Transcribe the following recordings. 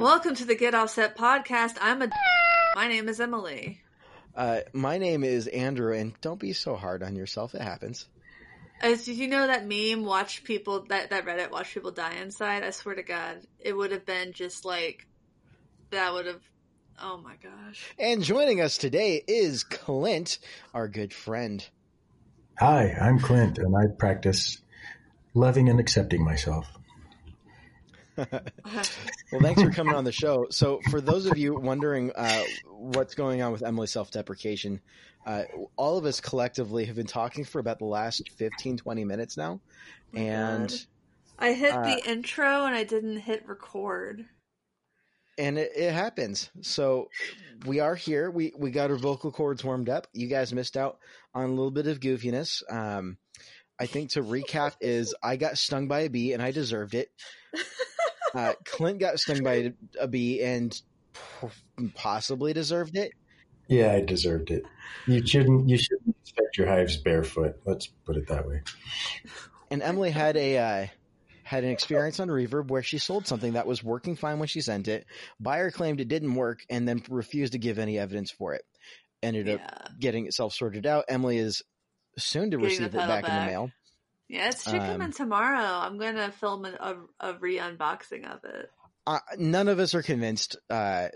Welcome to the Get Offset podcast. I'm a. My name is Emily. Uh, my name is Andrew, and don't be so hard on yourself. It happens. As did you know that meme? Watch people that that Reddit watch people die inside. I swear to God, it would have been just like that. Would have. Oh my gosh. And joining us today is Clint, our good friend. Hi, I'm Clint, and I practice loving and accepting myself. well, thanks for coming on the show. So, for those of you wondering uh, what's going on with Emily's self deprecation, uh, all of us collectively have been talking for about the last 15, 20 minutes now. And God. I hit uh, the intro and I didn't hit record. And it, it, happens. So we are here. We we got our vocal cords warmed up. You guys missed out on a little bit of goofiness. Um, I think to recap is I got stung by a bee and I deserved it. Uh, Clint got stung by a bee and possibly deserved it. Yeah, I deserved it. You shouldn't. You shouldn't inspect your hives barefoot. Let's put it that way. And Emily had a uh, had an experience on Reverb where she sold something that was working fine when she sent it. Buyer claimed it didn't work and then refused to give any evidence for it. Ended yeah. up getting itself sorted out. Emily is soon to getting receive it back, back, in the mail. Yeah, it should come um, in tomorrow. I'm gonna film a, a re unboxing of it. Uh, none of us are convinced, uh,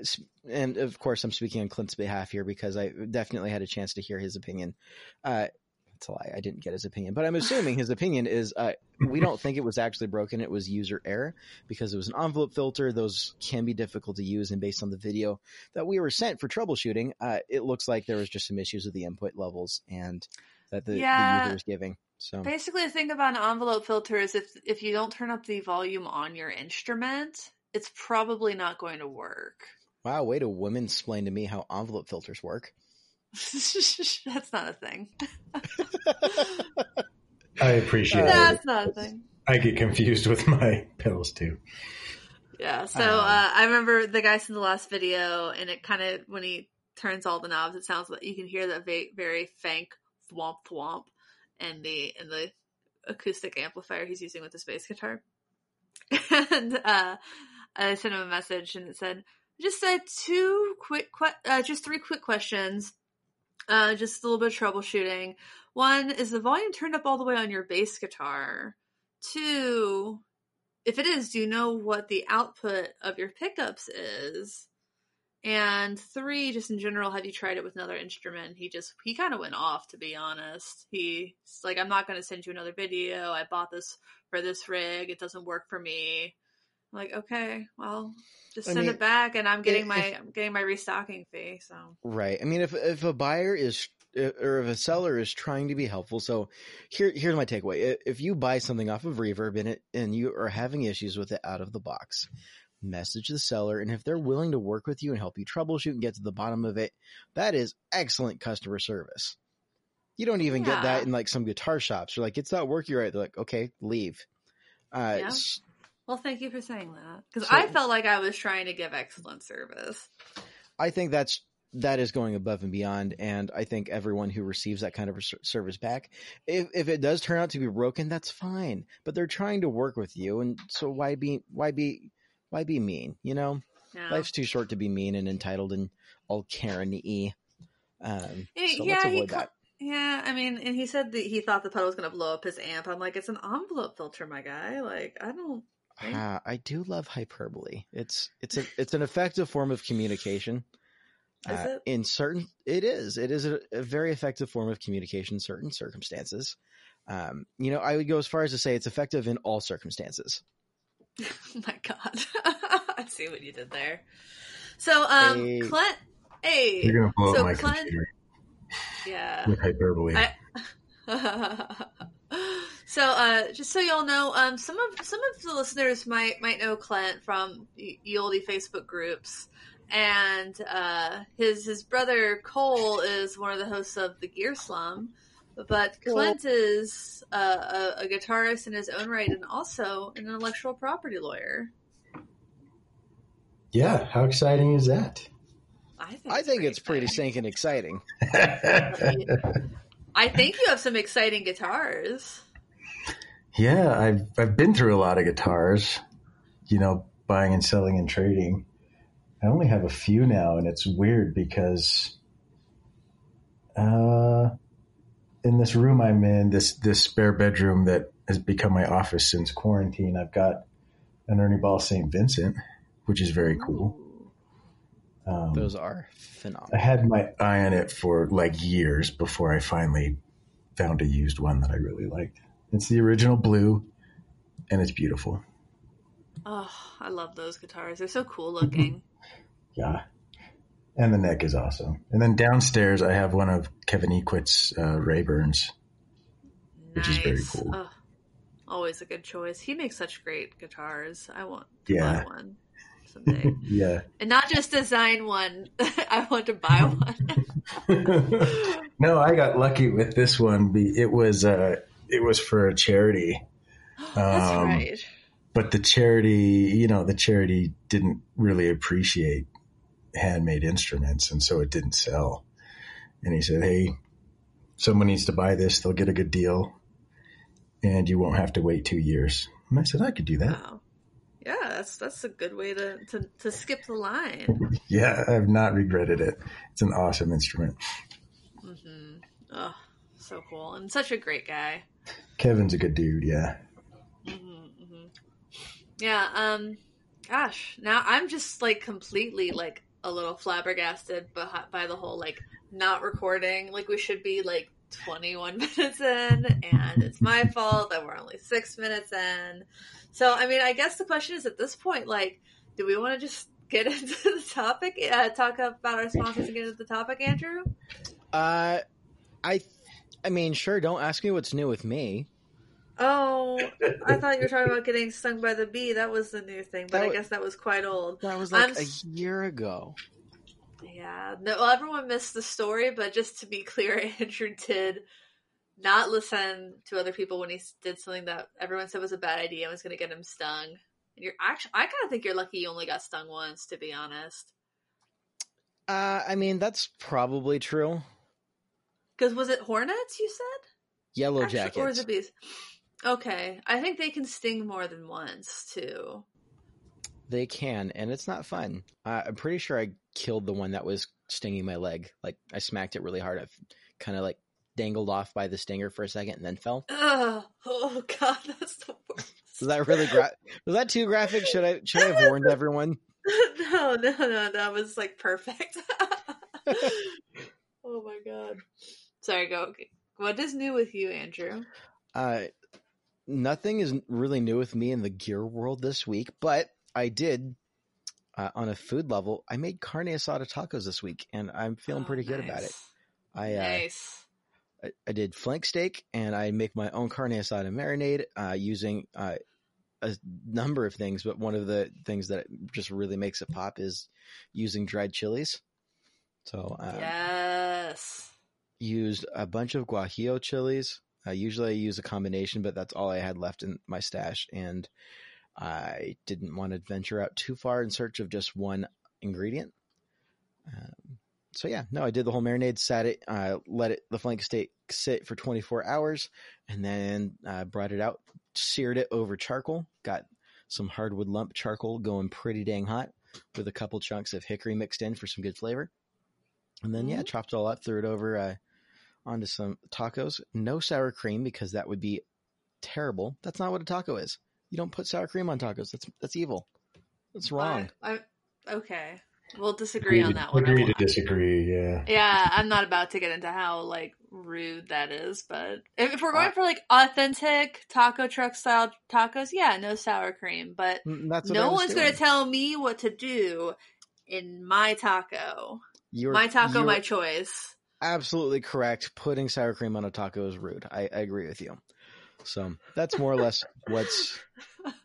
and of course, I'm speaking on Clint's behalf here because I definitely had a chance to hear his opinion. Uh, that's a lie. I didn't get his opinion, but I'm assuming his opinion is uh, we don't think it was actually broken. It was user error because it was an envelope filter. Those can be difficult to use, and based on the video that we were sent for troubleshooting, uh, it looks like there was just some issues with the input levels and that the, yeah. the user is giving. So basically, the thing about an envelope filter is if if you don't turn up the volume on your instrument, it's probably not going to work. Wow, way to women explain to me how envelope filters work. That's not a thing. I appreciate That's not a thing. I get confused with my pills too. Yeah, so um, uh, I remember the guy in the last video, and it kind of when he turns all the knobs, it sounds like you can hear that very, very faint thwomp thwomp and the and the acoustic amplifier he's using with his bass guitar. and uh, I sent him a message and it said, "Just said two quick, que- uh, just three quick questions. Uh, just a little bit of troubleshooting. One is the volume turned up all the way on your bass guitar. Two, if it is, do you know what the output of your pickups is?" And three, just in general, have you tried it with another instrument? He just he kind of went off, to be honest. He's like, I'm not going to send you another video. I bought this for this rig. It doesn't work for me. I'm like, okay, well, just send I mean, it back, and I'm getting my I'm getting my restocking fee. So right. I mean, if if a buyer is or if a seller is trying to be helpful. So here, here's my takeaway. If you buy something off of Reverb and it, and you are having issues with it out of the box, message the seller, and if they're willing to work with you and help you troubleshoot and get to the bottom of it, that is excellent customer service. You don't even yeah. get that in like some guitar shops. You're like, it's not working right. They're like, okay, leave. Uh, yeah. Well, thank you for saying that because so, I felt like I was trying to give excellent service. I think that's that is going above and beyond, and I think everyone who receives that kind of service back, if if it does turn out to be broken, that's fine. But they're trying to work with you, and so why be why be why be mean? You know, life's too short to be mean and entitled and all Karen y. Um, so yeah, let's avoid that. Yeah, I mean, and he said that he thought the pedal was going to blow up his amp. I'm like, it's an envelope filter, my guy. Like, I don't. Think... Uh, I do love hyperbole. It's it's a it's an effective form of communication. Is uh, it? In certain, it is. It is a, a, very effective form of communication in certain circumstances. Um, you know, I would go as far as to say it's effective in all circumstances. my God. I see what you did there. So, um, hey. Clint, hey. You're going to blow so up my Clint, computer. Yeah. With hyperbole. I, so, uh, just so y'all know, um, some of some of the listeners might might know Clint from Yoldy Facebook groups, and uh, his his brother Cole is one of the hosts of the Gear Slum. But Clint is uh, a, a, guitarist in his own right and also an intellectual property lawyer. Yeah, how exciting is that? I think, I think it's pretty stinking exciting. I think you have some exciting guitars. Yeah, I've I've been through a lot of guitars, you know, buying and selling and trading. I only have a few now, and it's weird because uh, in this room I'm in, this this spare bedroom that has become my office since quarantine, I've got an Ernie Ball St. Vincent, which is very cool. Um, Those are phenomenal. I had my eye on it for like years before I finally found a used one that I really liked. It's the original blue, and it's beautiful. Oh, I love those guitars. They're so cool looking. Yeah. And the neck is awesome. And then downstairs, I have one of Kevin Equit's uh, Rayburns. Which is very cool. Oh, always a good choice. He makes such great guitars. I want to Yeah. buy one someday. yeah. and not just design one. I want to buy one. no, I got lucky with this one. It was uh, it was for a charity, That's Um, right. but the charity, you know, the charity didn't really appreciate handmade instruments, and so it didn't sell. And he said, "Hey, someone needs to buy this. They'll get a good deal, and you won't have to wait two years." And I said, "I could do that." Wow. Yeah, that's that's a good way to, to, to skip the line. Yeah, I've not regretted it. It's an awesome instrument. hmm Oh, so cool. And such a great guy. Kevin's a good dude. Yeah. hmm hmm Yeah, um, gosh, now I'm just like completely like a little flabbergasted by, by the whole like not recording. Like we should be like 21 minutes in, and it's my fault that we're only six minutes in. So, I mean, I guess the question is at this point, like, do we want to just get into the topic? Uh, talk about our sponsors and get into the topic, Andrew? Uh, I, I mean, sure. Don't ask me what's new with me. Oh, I thought you were talking about getting stung by the bee. That was the new thing, but That I guess that was quite old. That was like I'm a year ago. Yeah, no, well, everyone missed the story, but just to be clear, Andrew did not listen to other people when he did something that everyone said was a bad idea and was going to get him stung. And you're actually, I kind of think you're lucky you only got stung once, to be honest. Uh, I mean, that's probably true. Because was it hornets? You said, Yellow Actually- jackets. or was it bees? Okay, I think they can sting more than once too. They can, and it's not fun. Uh, I'm pretty sure I killed the one that was stinging my leg. Like I smacked it really hard. I kind of like dangled off by the stinger for a second and then fell. Ugh, oh god, that's the worst. Was that really gra- was that too graphic? Should I should I have warned everyone? no, no, no, that was like perfect. oh my god. Sorry, go. What is new with you, Andrew? Uh, nothing is really new with me in the gear world this week, but I did uh, on a food level. I made carne asada tacos this week, and I'm feeling Oh, pretty good about it. nice. I uh, nice. I, I did flank steak and I make my own carne asada marinade uh, using uh, a number of things, but one of the things that just really makes it pop is using dried chilies. So uh, yes. used a bunch of guajillo chilies. Uh, usually I use a combination, but that's all I had left in my stash, and I didn't want to venture out too far in search of just one ingredient. Um, so yeah, no, I did the whole marinade, sat it, uh, let it the flank steak sit for 24 hours, and then uh, brought it out, seared it over charcoal, got some hardwood lump charcoal going pretty dang hot, with a couple chunks of hickory mixed in for some good flavor, and then yeah, Mhm. chopped it all up, threw it over uh, onto some tacos. No sour cream because that would be terrible. That's not what a taco is. You don't put sour cream on tacos. That's that's evil. That's wrong. I, I, okay. We'll disagree on to, that one. I Agree to disagree. Yeah. Yeah, I'm not about to get into how like rude that is, but if, if we're going Uh, for like authentic taco truck style tacos, yeah, no sour cream. But Mm, That's no was one's going to tell me what to do in my taco. You're, my taco, you're my choice. Absolutely correct. Putting sour cream on a taco is rude. I, I agree with you. So that's more or less what's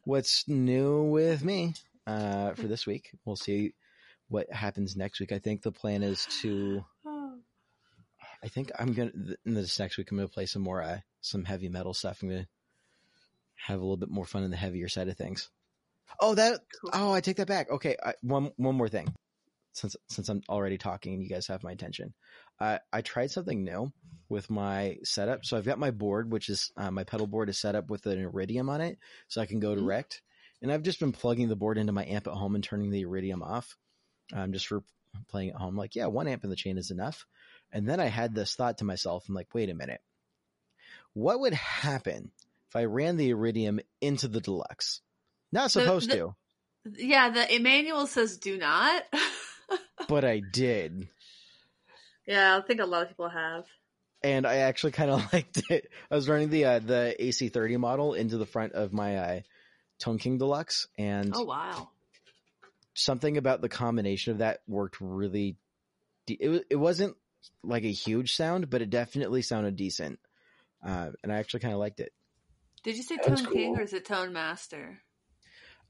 what's new with me uh, for this week. We'll see what happens next week. I think the plan is to. I think I'm gonna in this next week. I'm gonna play some more uh, some heavy metal stuff. I'm gonna have a little bit more fun in the heavier side of things. Oh, that. Cool. Oh, I take that back. Okay, I, one one more thing. Since since I'm already talking and you guys have my attention, uh, I tried something new with my setup. So I've got my board, which is uh, my pedal board is set up with an iridium on it, so I can go Mhm. direct. And I've just been plugging the board into my amp at home and turning the iridium off. um, just for playing at home. Like, yeah, one amp in the chain is enough. And then I had this thought to myself, I'm like, wait a minute. What would happen if I ran the Iridium into the deluxe? Not The- supposed the- to, Yeah, the manual says do not. but I did. yeah, I think a lot of people have. And I actually kind of liked it. I was running the uh, the AC30 model into the front of my uh, Tone King Deluxe, and Oh wow. something about the combination of that worked really. De- it it wasn't like a huge sound, but it definitely sounded decent, uh, and I actually kind of liked it. Did you say That's Tone King or is it Tone Master?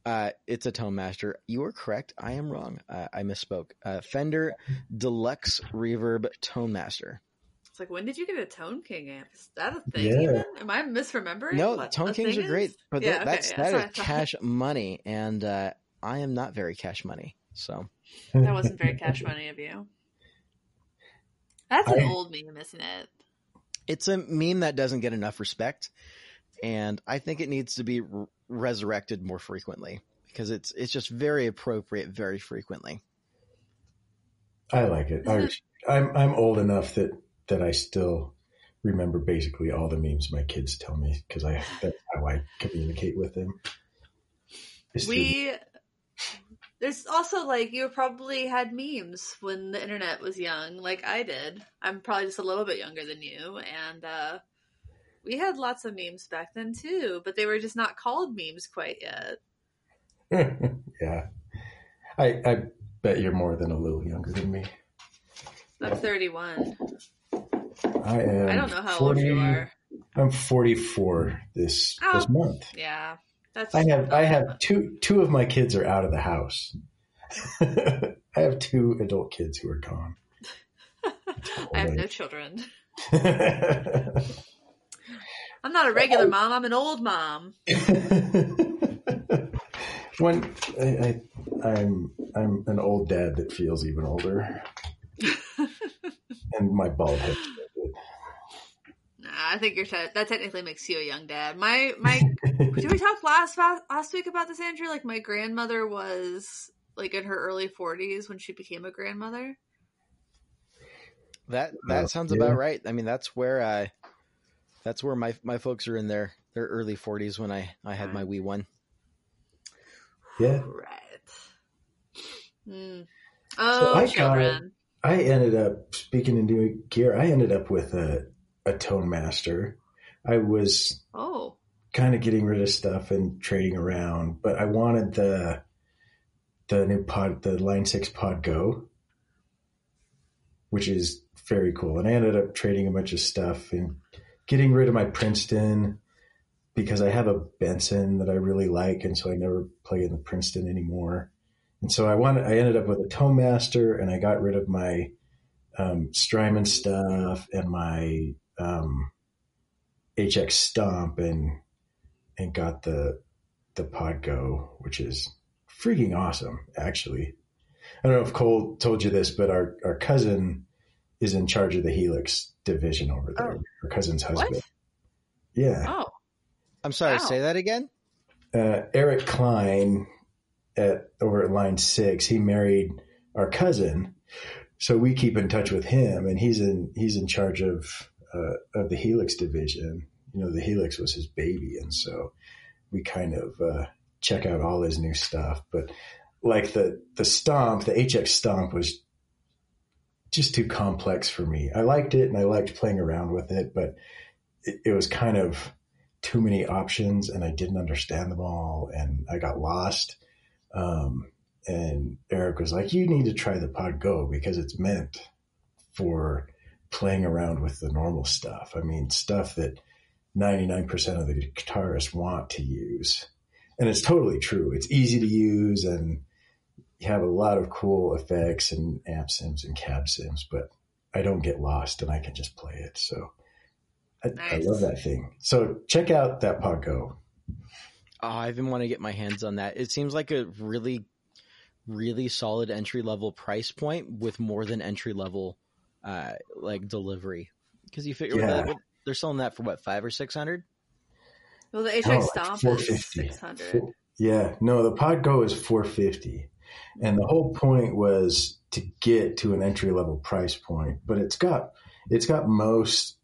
Uh, it's a Tone Master. You are correct. I am wrong. Uh, I misspoke. Uh, Fender Deluxe Reverb Tone Master. It's like when did you get a Tone King amp? Is that a thing? Yeah. Even? Am I misremembering? No, what Tone Kings thing are great, is? but Yeah, that, okay, that's yeah, that that's is what cash money, and uh, I am not very cash money. So That wasn't very cash money of you. That's an I- old meme, isn't it? it's a meme that doesn't get enough respect, and I think it needs to be r- resurrected more frequently because it's it's just very appropriate very frequently. I like it. I, I'm I'm old enough that that I still remember basically all the memes my kids tell me because I that's how I communicate with them. Is through- We there's also like you probably had memes when the internet was young, like I did. I'm probably just a little bit younger than you, and uh, we had lots of memes back then too, but they were just not called memes quite yet. yeah, I I bet you're more than a little younger than me. I'm 31. I am. I don't know how old you are. I'm 44 this Oh. this month. Yeah, that's. I have I have two two of my kids are out of the house. I have two adult kids who are gone. I have no children. I'm not a regular oh. mom. I'm an old mom. when I, I, I'm I'm an old dad that feels even older, and my bald head. Nah, I think you're te- that technically makes you a young dad. My my did we talk last last week about this, Andrew? Like my grandmother was like in her early 40s when she became a grandmother. That that Oh, sounds yeah. about right. I mean, that's where I that's where my my folks are in their their early 40s when I I had my wee one. yeah, Right. Hmm. Oh, I got- I ended up speaking in new gear. I ended up with a a tone master. I was Oh, kind of getting rid of stuff and trading around, but I wanted the the new pod, the Line Six Pod Go, which is very cool. And I ended up trading a bunch of stuff and getting rid of my Princeton because I have a Benson that I really like, and so I never play in the Princeton anymore. And so I wanted, I ended up with a Tone Master, and I got rid of my um, Strymon stuff and my um, HX Stomp, and and got the the Pod Go, which is freaking awesome, actually. I don't know if Cole told you this, but our, our cousin is in charge of the Helix division over there. Oh. Our cousin's husband. what? Yeah. Oh, I'm sorry, Wow. say that again? Uh, Eric Klein at over at line six, he married our cousin. So we keep in touch with him and he's in, he's in charge of, uh, of the Helix division. You know, the Helix was his baby. And so we kind of, uh, check out all his new stuff. But like the, the stomp, the HX stomp was just too complex for me. I liked it and I liked playing around with it, but it, it was kind of too many options and I didn't understand them all and I got lost. Um, and Eric was like, you need to try the Pod Go because it's meant for playing around with the normal stuff. I mean, stuff that 99% of the guitarists want to use. And it's totally true. It's easy to use and you have a lot of cool effects and amp sims and cab sims, but I don't get lost and I can just play it. So I, I love that thing. So check out that Pod Go. Oh, I've been wanting to get my hands on that. It seems like a really, really solid entry level price point with more than entry level, uh, like delivery. Because you figure Yeah. that, they're selling that for what five or six hundred. well, the HX Oh, like Stomp is 600. Yeah, no, the Pod Go is 450. And the whole point was to get to an entry level price point, but it's got it's got most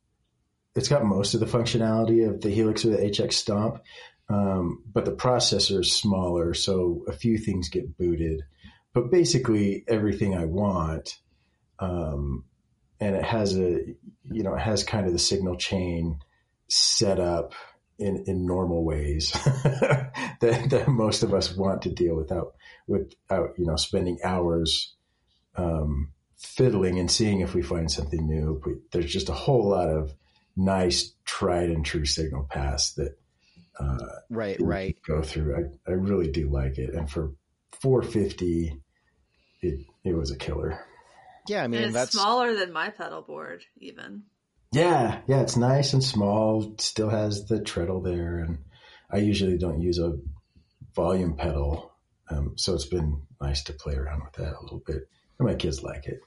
it's got most of the functionality of the Helix or the HX Stomp, um, but the processor is smaller, so a few things get booted. But basically, everything I want, um, and it has a you know it has kind of the signal chain set up in, in normal ways that, that most of us want to deal without without you know spending hours um, fiddling and seeing if we find something new. We, there's just a whole lot of nice tried and true signal paths that uh, right right go through. I, I really do like it, and for 450, it it was a killer. Yeah, I mean and it's that's smaller than my pedal board, even. Yeah, yeah, it's nice and small. Still has the treadle there, and I usually don't use a volume pedal, um, so it's been nice to play around with that a little bit. And my kids like it.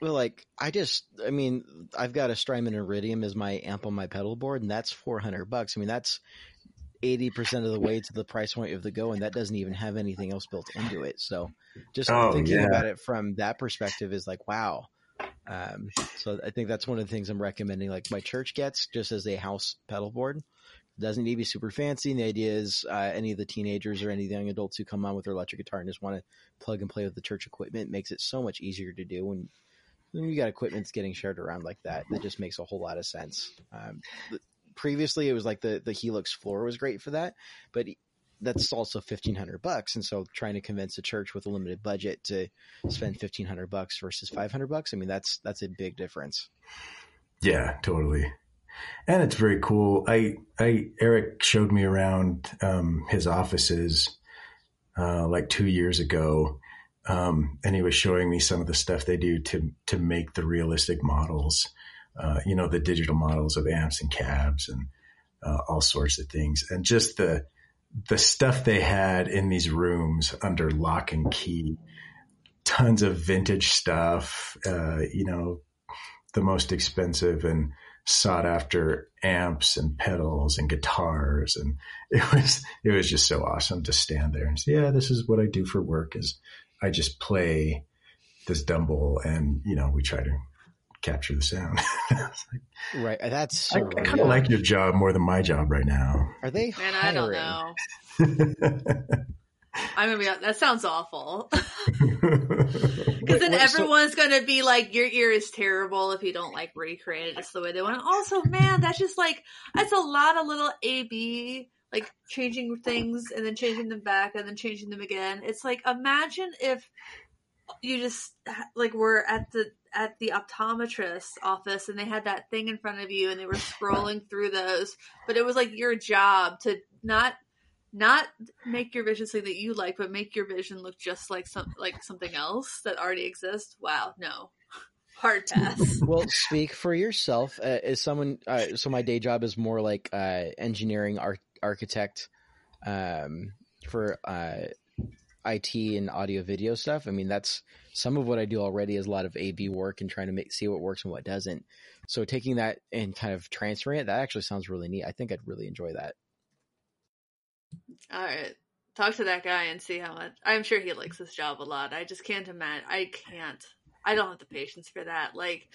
Well, like I just, I mean, I've got a Strymon Iridium as my amp on my pedal board, and that's four hundred bucks. I mean, that's eighty percent of the way to the price point of the Go, and that doesn't even have anything else built into it. So, just Oh, thinking yeah. about it from that perspective is like, wow. Um, so I think that's one of the things I'm recommending. Like my church gets just as a house pedal board. Doesn't need to be super fancy. And the idea is uh, any of the teenagers or any of the young adults who come on with their electric guitar and just want to plug and play with the church equipment makes it so much easier to do when when you got equipment that's getting shared around like that. That just makes a whole lot of sense. Um, previously, it was like the the Helix floor was great for that, but that's also fifteen hundred bucks. And so, trying to convince a church with a limited budget to spend fifteen hundred bucks versus five hundred bucks, I mean that's that's a big difference. Yeah, totally. And it's very cool. I, I, Eric showed me around um, his offices uh, like two years ago, um, and he was showing me some of the stuff they do to to make the realistic models. Uh, you know, the digital models of amps and cabs and uh, all sorts of things, and just the the stuff they had in these rooms under lock and key. Tons of vintage stuff. Uh, you know, the most expensive and sought after amps and pedals and guitars and it was it was just so awesome to stand there and say yeah this is what I do for work is I just play this dumble and you know we try to capture the sound like, Right. Uh, that's I, so I kind of like your job more than my job right now Are they Man, hiring? I don't know. I'm gonna be. That sounds awful. Because then wait, so- everyone's gonna be like, "Your ear is terrible if you don't like recreate it just the way they want." it. Also, man, that's just like that's a lot of little A B like changing things and then changing them back and then changing them again. It's like imagine if you just like were at the at the optometrist office and they had that thing in front of you and they were scrolling through those, but it was like your job to not not make your vision something that you like, but make your vision look just like some like something else that already exists. Wow, no, hard pass. well, speak for yourself. Uh, as someone, uh, so my day job is more like uh, engineering ar- architect um, for uh, IT and audio video stuff. I mean, that's some of what I do already is a lot of A B work and trying to make see what works and what doesn't. So taking that and kind of transferring it, that actually sounds really neat. I think I'd really enjoy that. All right, talk to that guy and see how much. I'm sure he likes his job a lot. I just can't imagine. I can't. I don't have the patience for that. Like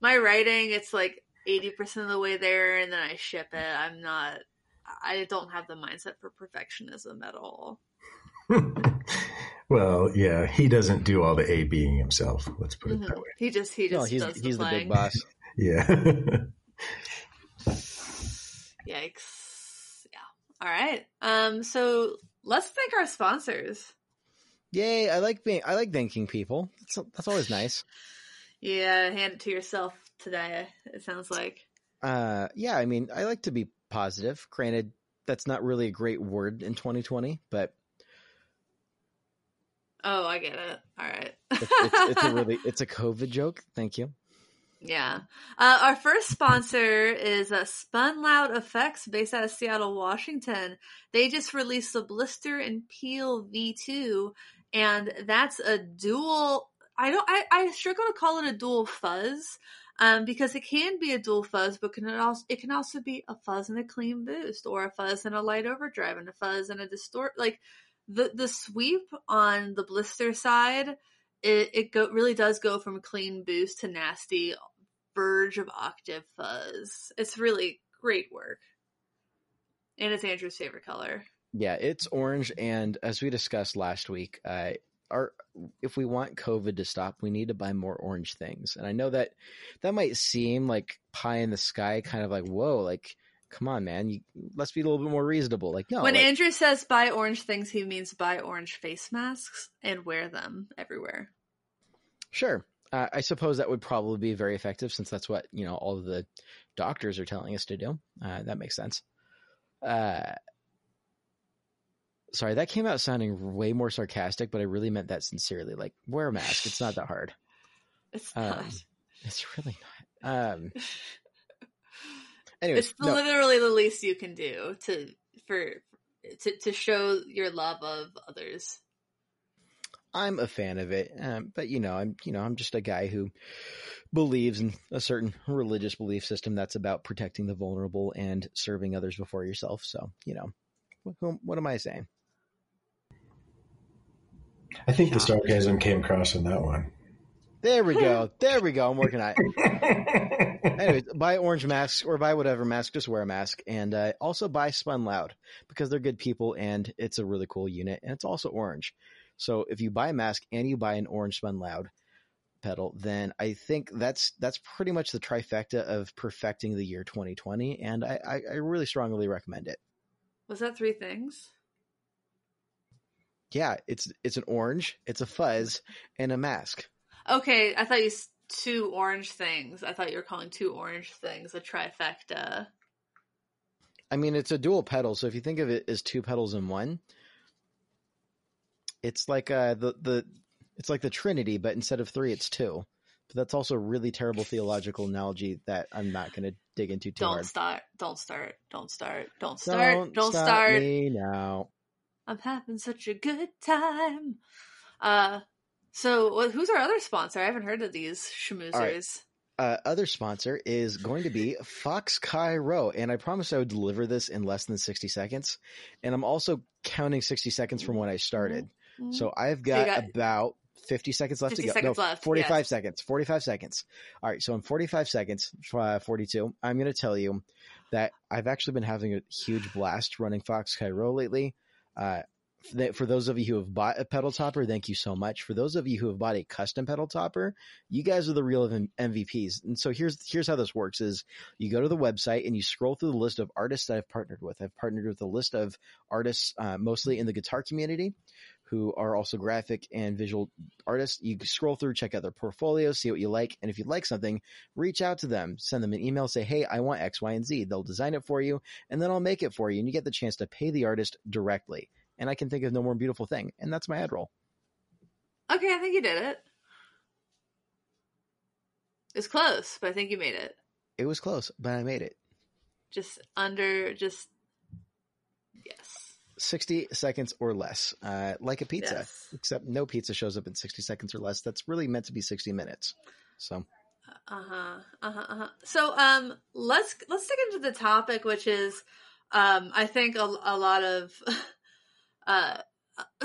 my writing, it's like eighty percent of the way there, and then I ship it. I'm not. I don't have the mindset for perfectionism at all. well yeah he doesn't do all the A being himself let's put it that Mhm. way He just he No, just he's does the he's the playing. big boss. yeah Yikes! All right. Um. So let's thank our sponsors. Yay! I like being I like thanking people. That's that's always nice. Yeah, hand it to yourself today. It sounds like. Uh, yeah, I mean, I like to be positive. Granted, that's not really a great word in 2020, but Oh, I get it. All right. it's, it's, it's a really it's a COVID joke. Thank you. Yeah. Uh, our first sponsor is uh, Spun Loud Effects based out of Seattle, Washington. They just released the Blister and Peel V2, and that's a dual. I don't. I, I struggle to call it a dual fuzz, um, because it can be a dual fuzz, but can it also it can also be a fuzz and a clean boost, or a fuzz and a light overdrive, and a fuzz and a distort. Like the the sweep on the blister side, it it go really does go from clean boost to nasty verge of octave fuzz. It's really great work, and it's Andrew's favorite color. Yeah, it's orange, and as we discussed last week, uh, our if we want COVID to stop, we need to buy more orange things. And I know that that might seem like pie in the sky, kind of like whoa, like come on, man, you, let's be a little bit more reasonable. Like no, when like, Andrew says buy orange things, he means buy orange face masks and wear them everywhere. Sure, uh, I suppose that would probably be very effective since that's what you know all of the doctors are telling us to do. Uh, that makes sense. Uh, sorry, that came out sounding way more sarcastic, but I really meant that sincerely. Like, wear a mask. It's not that hard. It's not. Um, it's really not. Um, anyways, it's no, literally the least you can do to for to to show your love of others. I'm a fan of it, um, but you know, I'm you know, I'm just a guy who believes in a certain religious belief system that's about protecting the vulnerable and serving others before yourself. So, you know, what, what am I saying? I think the sarcasm came across in that one. There we go. There we go. I'm working on it. Anyways, buy orange masks or buy whatever mask. Just wear a mask, and uh, also buy Spun Loud because they're good people and it's a really cool unit, and it's also orange. So if you buy a mask and you buy an orange Spun Loud pedal, then I think that's that's pretty much the trifecta of perfecting the year 2020, and I, I, I really strongly recommend it. Was that three things? Yeah, it's it's an orange, it's a fuzz, and a mask. Okay, I thought you two orange things. I thought you were calling two orange things a trifecta. I mean, it's a dual pedal, so if you think of it as two pedals in one, it's like uh the the it's like the Trinity, but instead of three, it's two. But that's also a really terrible theological analogy that I'm not going to dig into too Don't hard. start. Don't start. Don't start. Don't start. Don't, stop start. me now. I'm having such a good time. Uh, so wh- who's our other sponsor? I haven't heard of these schmoozers. uh, other sponsor is going to be FoxChiRho, and I promised I would deliver this in less than 60 seconds. And I'm also counting 60 seconds from when I started. Mhm. So I've got, got about 50 seconds left 50 to go. seconds no, left, 45 yes. seconds. 45 seconds. All right. So in 45 seconds, uh, 42, I'm going to tell you that I've actually been having a huge blast running FoxChiRho lately. Uh, for those of you who have bought a pedal topper, thank you so much. For those of you who have bought a custom pedal topper, you guys are the real MVPs. And so here's here's how this works: is you go to the website and you scroll through the list of artists that I've partnered with. I've partnered with a list of artists, uh, mostly in the guitar community, who are also graphic and visual artists. You can scroll through, check out their portfolios, see what you like, and if you like something, reach out to them, send them an email, say, "Hey, I want X, Y, and Z." They'll design it for you, and then I'll make it for you, and you get the chance to pay the artist directly. And I can think of no more beautiful thing, and that's my ad roll. Okay, I think you did it. It's close, but I think you made it. It was close, but I made it. Just under, just. 60 seconds or less, uh, like a pizza, Yes. except no pizza shows up in 60 seconds or less. That's really meant to be 60 minutes. So, Uh huh. Uh huh. Uh-huh. So, um, let's let's dig into the topic, which is, um, I think a, a lot of, uh,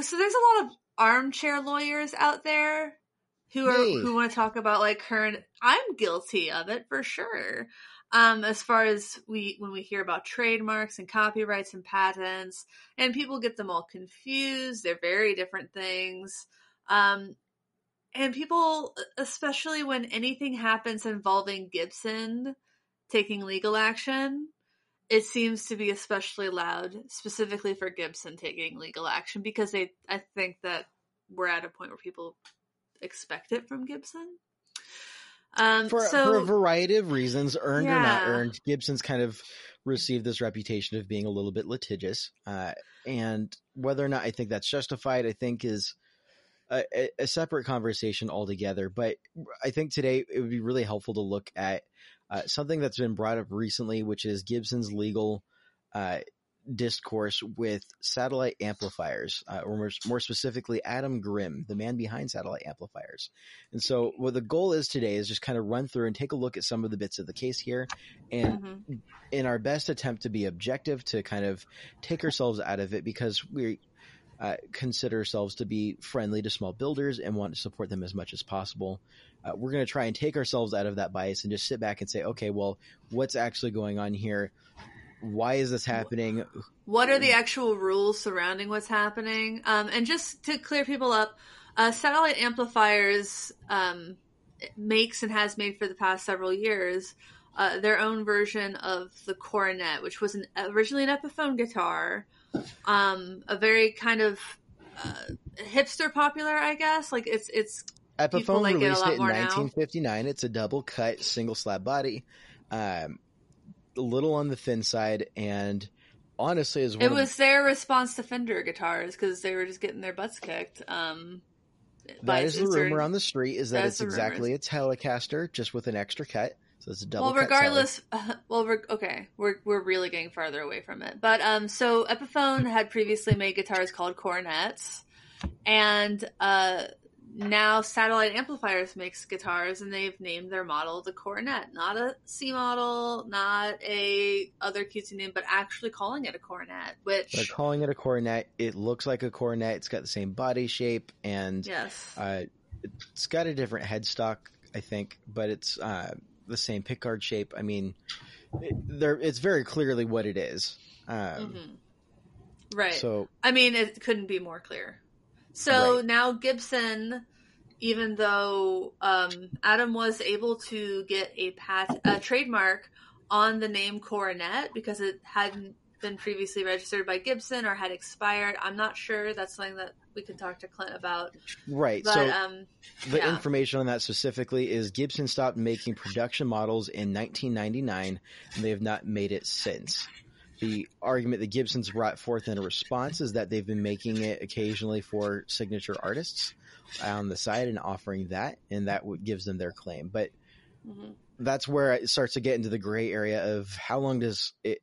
so there's a lot of armchair lawyers out there who are who want to talk about like current. I'm guilty of it for sure. Um, as far as we when we hear about trademarks and copyrights and patents, and people get them all confused. They're very different things. Um, and people, especially when anything happens involving Gibson taking legal action, it seems to be especially loud, specifically for Gibson taking legal action, because they, I think that we're at a point where people expect it from Gibson. Um, for, so for a variety of reasons, earned or not earned, Gibson's kind of received this reputation of being a little bit litigious. Uh, and whether or not I think that's justified, I think is a, a- a separate conversation altogether. But I think today it would be really helpful to look at uh, something that's been brought up recently, which is Gibson's legal uh, discourse with satellite amplifiers, uh, or more, more specifically, Adam Grimm, the man behind satellite amplifiers. And so, what the goal is today is just kind of run through and take a look at some of the bits of the case here, and Mhm. in our best attempt to be objective, to kind of take ourselves out of it, because we uh, consider ourselves to be friendly to small builders and want to support them as much as possible. Uh, we're going to try and take ourselves out of that bias and just sit back and say, okay, well, what's actually going on here? Why is this happening? What are the actual rules surrounding what's happening? Um, and just to clear people up, uh, satellite amplifiers um, makes and has made for the past several years uh, their own version of the coronet, which was an, originally an Epiphone guitar, um, a very kind of uh, hipster popular, I guess. Like it's it's Epiphone like released it, it in 1959. Now. It's a double cut single slab body, um, a little on the thin side, and honestly, is it was of, their response to Fender guitars because they were just getting their butts kicked. Um, that is the rumor on the street. Is that it's exactly rumors. a Telecaster just with an extra cut. So it's a double. Well, regardless, uh, well, we're, okay, we're we're really getting farther away from it. But um, so Epiphone had previously made guitars called Coronets, and uh, now Satellite Amplifiers makes guitars, and they've named their model the Coronet, not a C model, not a other cutesy name, but actually calling it a Coronet. Which they're calling it a Coronet. It looks like a Coronet. It's got the same body shape, and yes, uh, it's got a different headstock, I think, but it's. Uh, the same pickguard shape. I mean, it, there it's very clearly what it is. Um, mm-hmm. Right. So I mean, it couldn't be more clear. So right. now Gibson, even though um, Adam was able to get a pat a trademark on the name Coronet because it hadn't been previously registered by Gibson or had expired. I'm not sure. That's something that we can talk to Clint about. Right. But, so um, the yeah. information on that specifically is Gibson stopped making production models in 1999, and they have not made it since. The argument that Gibson's brought forth in a response is that they've been making it occasionally for signature artists on the side and offering that, and that gives them their claim. But mm-hmm. that's where it starts to get into the gray area of how long does it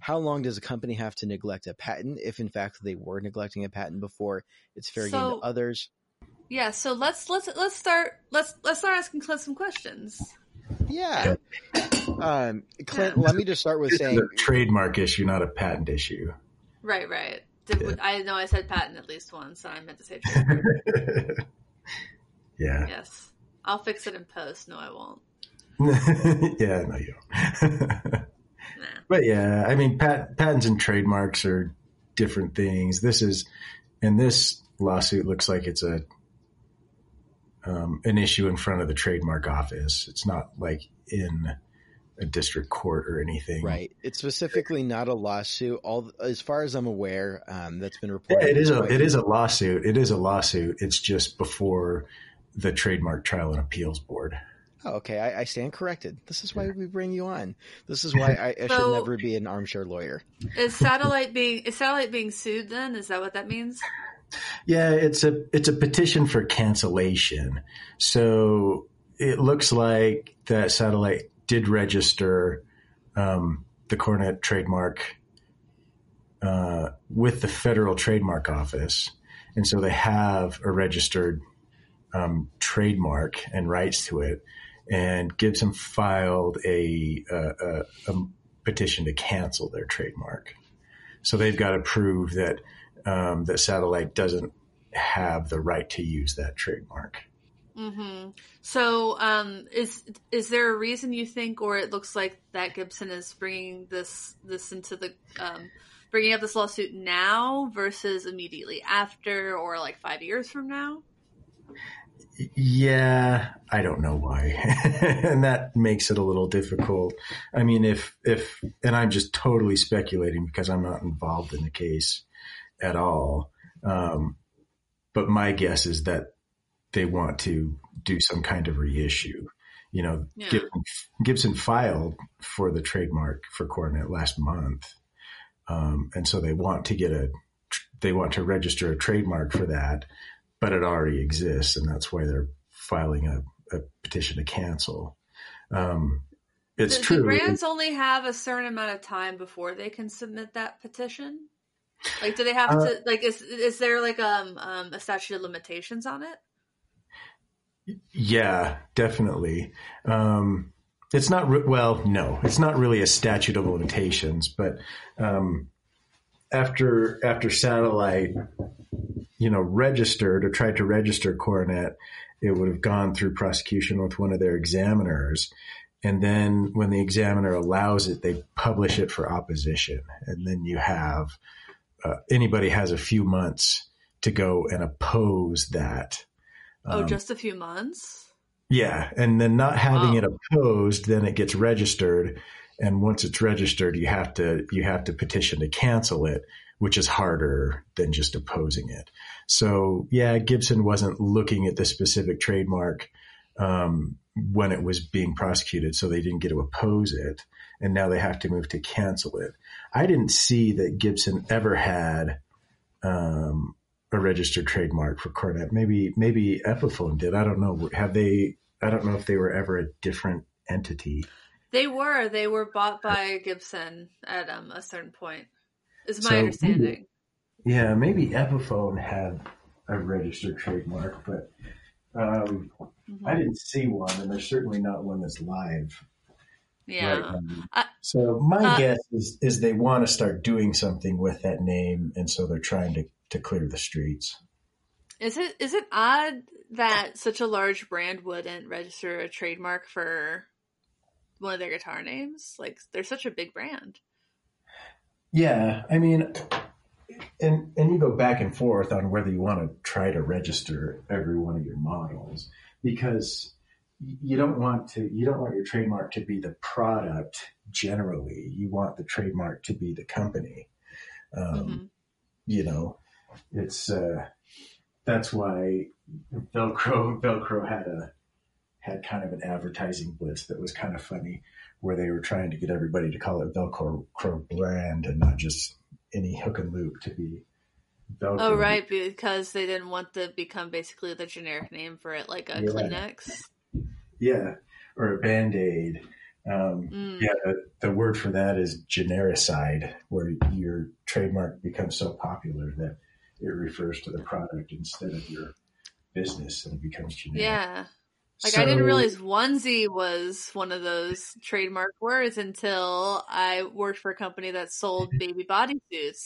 how long does a company have to neglect a patent if in fact they were neglecting a patent before it's fair so, game to others? Yeah, so let's let's let's start let's let's start asking Clint some questions. Yeah. Um, Clint, let me just start with this saying a trademark issue, not a patent issue. Right, right. Did, yeah. I know I said patent at least once, and I meant to say trademark. yeah. Yes. I'll fix it in post. No, I won't. yeah, no, you don't. But yeah, I mean, pat, patents and trademarks are different things. This is, and this lawsuit looks like it's a um, an issue in front of the trademark office. It's not like in a district court or anything. Right. It's specifically not a lawsuit. All as far as I'm aware, um, that's been reported. It is a it is a lawsuit. It is a lawsuit. It's just before the trademark trial and appeals board. Oh, okay, I, I, stand corrected. This is why we bring you on. This is why I, I so, should never be an armchair lawyer. Is satellite being is satellite being sued? Then is that what that means? Yeah, it's a it's a petition for cancellation. So it looks like that satellite did register um, the Coronet trademark uh, with the federal trademark office, and so they have a registered um, trademark and rights to it and Gibson filed a, a, a, petition to cancel their trademark. So they've got to prove that um, that Satellite doesn't have the right to use that trademark. Mm-hmm. So, um, is is there a reason you think, or it looks like that Gibson is bringing this this into the um, bringing up this lawsuit now versus immediately after, or like five years from now? Yeah, I don't know why. and that makes it a little difficult. I mean, if, if, and I'm just totally speculating because I'm not involved in the case at all. Um, but my guess is that they want to do some kind of reissue. You know, yeah. Gibson, Gibson, filed for the trademark for Coronet last month. Um, and so they want to get a, they want to register a trademark for that but it already exists, and that's why they're filing a, a petition to cancel. Um, it's do, true. Do brands only have a certain amount of time before they can submit that petition? Like, do they have uh, to? Like, is is there like um, um a statute of limitations on it? Yeah, definitely. Um, it's not re- well, no, it's not really a statute of limitations, but um, after after satellite, you know, registered or tried to register Coronet, it would have gone through prosecution with one of their examiners. And then when the examiner allows it, they publish it for opposition. And then you have uh, anybody has a few months to go and oppose that. Oh, just a few months? Yeah. And then not having Wow. it opposed, then it gets registered. And once it's registered, you have to, you have to petition to cancel it, which is harder than just opposing it. So yeah, Gibson wasn't looking at the specific trademark, um, when it was being prosecuted. So they didn't get to oppose it. And now they have to move to cancel it. I didn't see that Gibson ever had, um, a registered trademark for Coronet. Maybe maybe Epiphone did. I don't know. Have they? I don't know if they were ever a different entity. They were. They were bought by Gibson at um, a certain point, is my So- understanding. Yeah, maybe Epiphone had a registered trademark, but um, Mhm. I didn't see one, and there's certainly not one that's live Yeah. right. I- so my uh, guess is is they want to start doing something with that name, and so they're trying to to clear the streets. Is it is it odd that such a large brand wouldn't register a trademark for one of their guitar names? Like they're such a big brand. Yeah, I mean, and and you go back and forth on whether you want to try to register every one of your models because you don't want to you don't want your trademark to be the product generally. You want the trademark to be the company. Um, Mhm. You know, it's uh, that's why Velcro Velcro had a had kind of an advertising blitz that was kind of funny, where they were trying to get everybody to call it Velcro brand and not just any hook and loop to be Velcro. Oh right, because they didn't want to become basically the generic name for it, like a Yeah. Kleenex. Yeah, or a band aid. Um, Mm. Yeah, the, the word for that is genericide, where your trademark becomes so popular that it refers to the product instead of your business, and it becomes generic. Yeah. Like I didn't realize onesie was one of those trademark words until I worked for a company that sold baby bodysuits,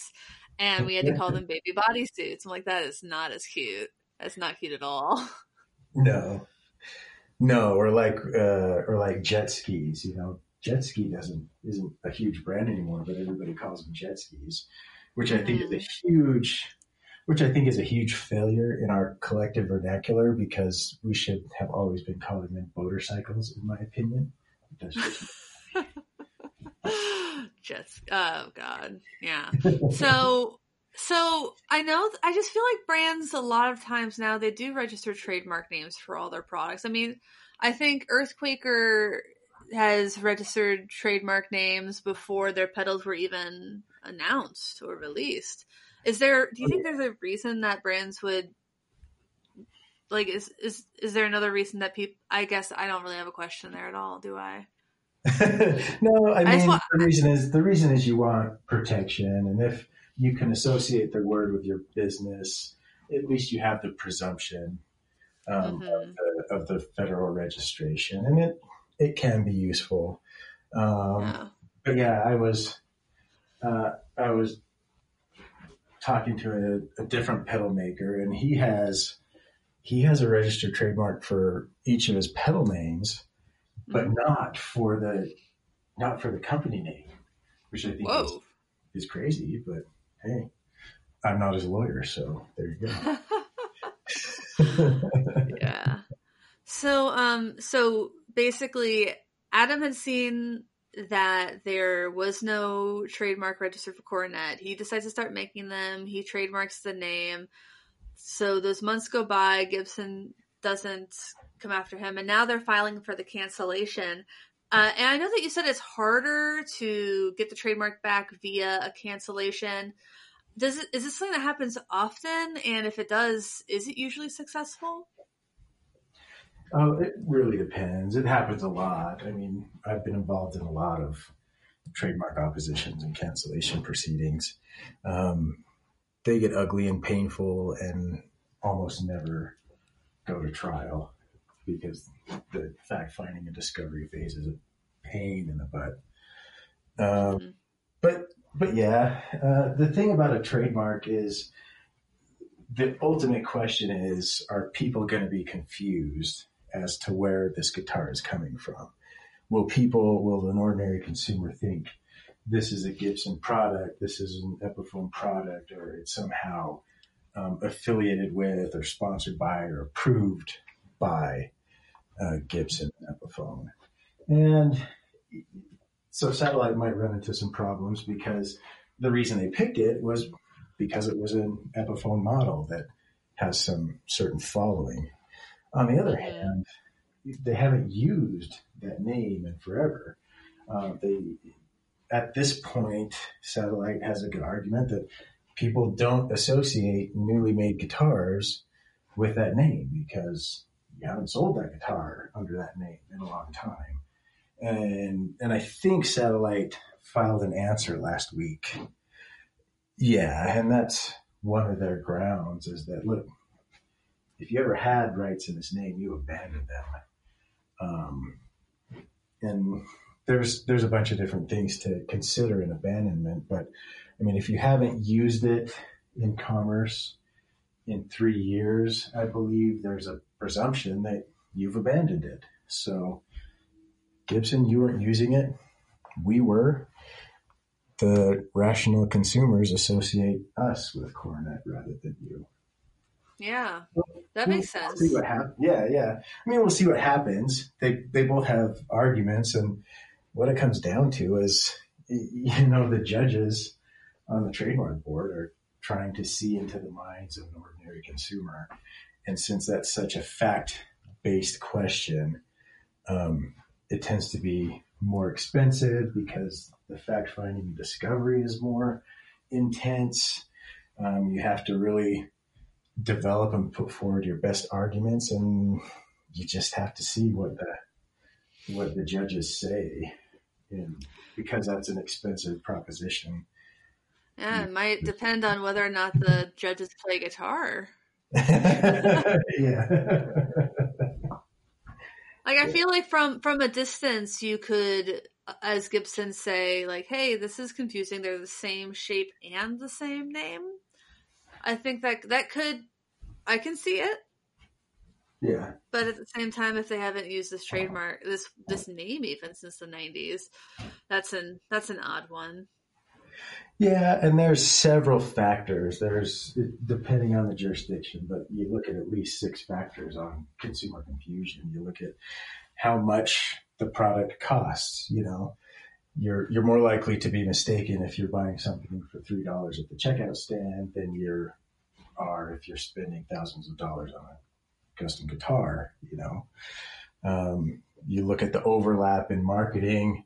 and we had to call them baby bodysuits. I'm like, that is not as cute. That's not cute at all. No, no, or like uh, or like jet skis. You know, jet ski doesn't isn't a huge brand anymore, but everybody calls them jet skis, which I think is a huge, which I think is a huge failure in our collective vernacular because we should have always been calling them motorcycles, in my opinion. Just oh god, yeah. So so I know I just feel like brands a lot of times now they do register trademark names for all their products. I mean, I think Earthquaker has registered trademark names before their pedals were even announced or released. Is there do you think there's a reason that brands would like is is is there another reason that people I guess I don't really have a question there at all, do I? no, I I mean want- the reason is the reason is you want protection, and if you can associate the word with your business, at least you have the presumption um, Mhm. of, the, of the federal registration, and it it can be useful. Um, Yeah. But yeah, I was uh, I was talking to a, a different pedal maker, and he has he has a registered trademark for each of his pedal names, but Mhm. not for the not for the company name, which I think is, is crazy. But hey, I'm not his lawyer, so there you go. yeah. So um so basically Adam had seen that there was no trademark registered for Coronet. He decides to start making them. He trademarks the name. So those months go by, Gibson doesn't come after him and now they're filing for the cancellation. Uh, and I know that you said it's harder to get the trademark back via a cancellation. Does it is this something that happens often? And if it does, is it usually successful? Oh, it really depends. It happens a lot. I mean, I've been involved in a lot of trademark oppositions and cancellation proceedings. Um, they get ugly and painful and almost never go to trial because the fact finding and discovery phase is a pain in the butt. Um, Mhm. but but yeah, uh, the thing about a trademark is the ultimate question is: Are people going to be confused as to where this guitar is coming from? Will people, will an ordinary consumer think this is a Gibson product, this is an Epiphone product, or it's somehow um, affiliated with, or sponsored by, or approved by uh, Gibson Epiphone? And so satellite might run into some problems because the reason they picked it was because it was an Epiphone model that has some certain following. On the other hand, they haven't used that name in forever. Uh, they, at this point, Satellite has a good argument that people don't associate newly made guitars with that name because you haven't sold that guitar under that name in a long time. And and I think Satellite filed an answer last week. Yeah, and that's one of their grounds is that look, if you ever had rights in this name, you abandoned them. Um, and there's there's a bunch of different things to consider in abandonment, but I mean, if you haven't used it in commerce in three years, I believe there's a presumption that you've abandoned it. So, Gibson, you weren't using it. We were. The rational consumers associate us with Coronet rather than you. Yeah, that makes we'll sense. See what happens. Yeah, yeah. I mean, we'll see what happens. They they both have arguments, and what it comes down to is, you know, the judges on the trademark board are trying to see into the minds of an ordinary consumer, and since that's such a fact based question, um, it tends to be more expensive because the fact finding discovery is more intense. Um, you have to really develop and put forward your best arguments and you just have to see what the what the judges say and because that's an expensive proposition Yeah, it might depend on whether or not the judges play guitar. yeah Like I feel like from from a distance you could as Gibson say like, "Hey, this is confusing. They're the same shape and the same name." I think that that could I can see it, yeah. But at the same time if they haven't used this trademark this this name even since the 90s, that's an that's an odd one. yeah and there's several factors. There's depending on the jurisdiction but you look at at least six factors on consumer confusion. You look at how much the product costs you know you're you're more likely to be mistaken if you're buying something for three dollars at the checkout stand than you are if you're spending thousands of dollars on a custom guitar. You know, um, you look at the overlap in marketing.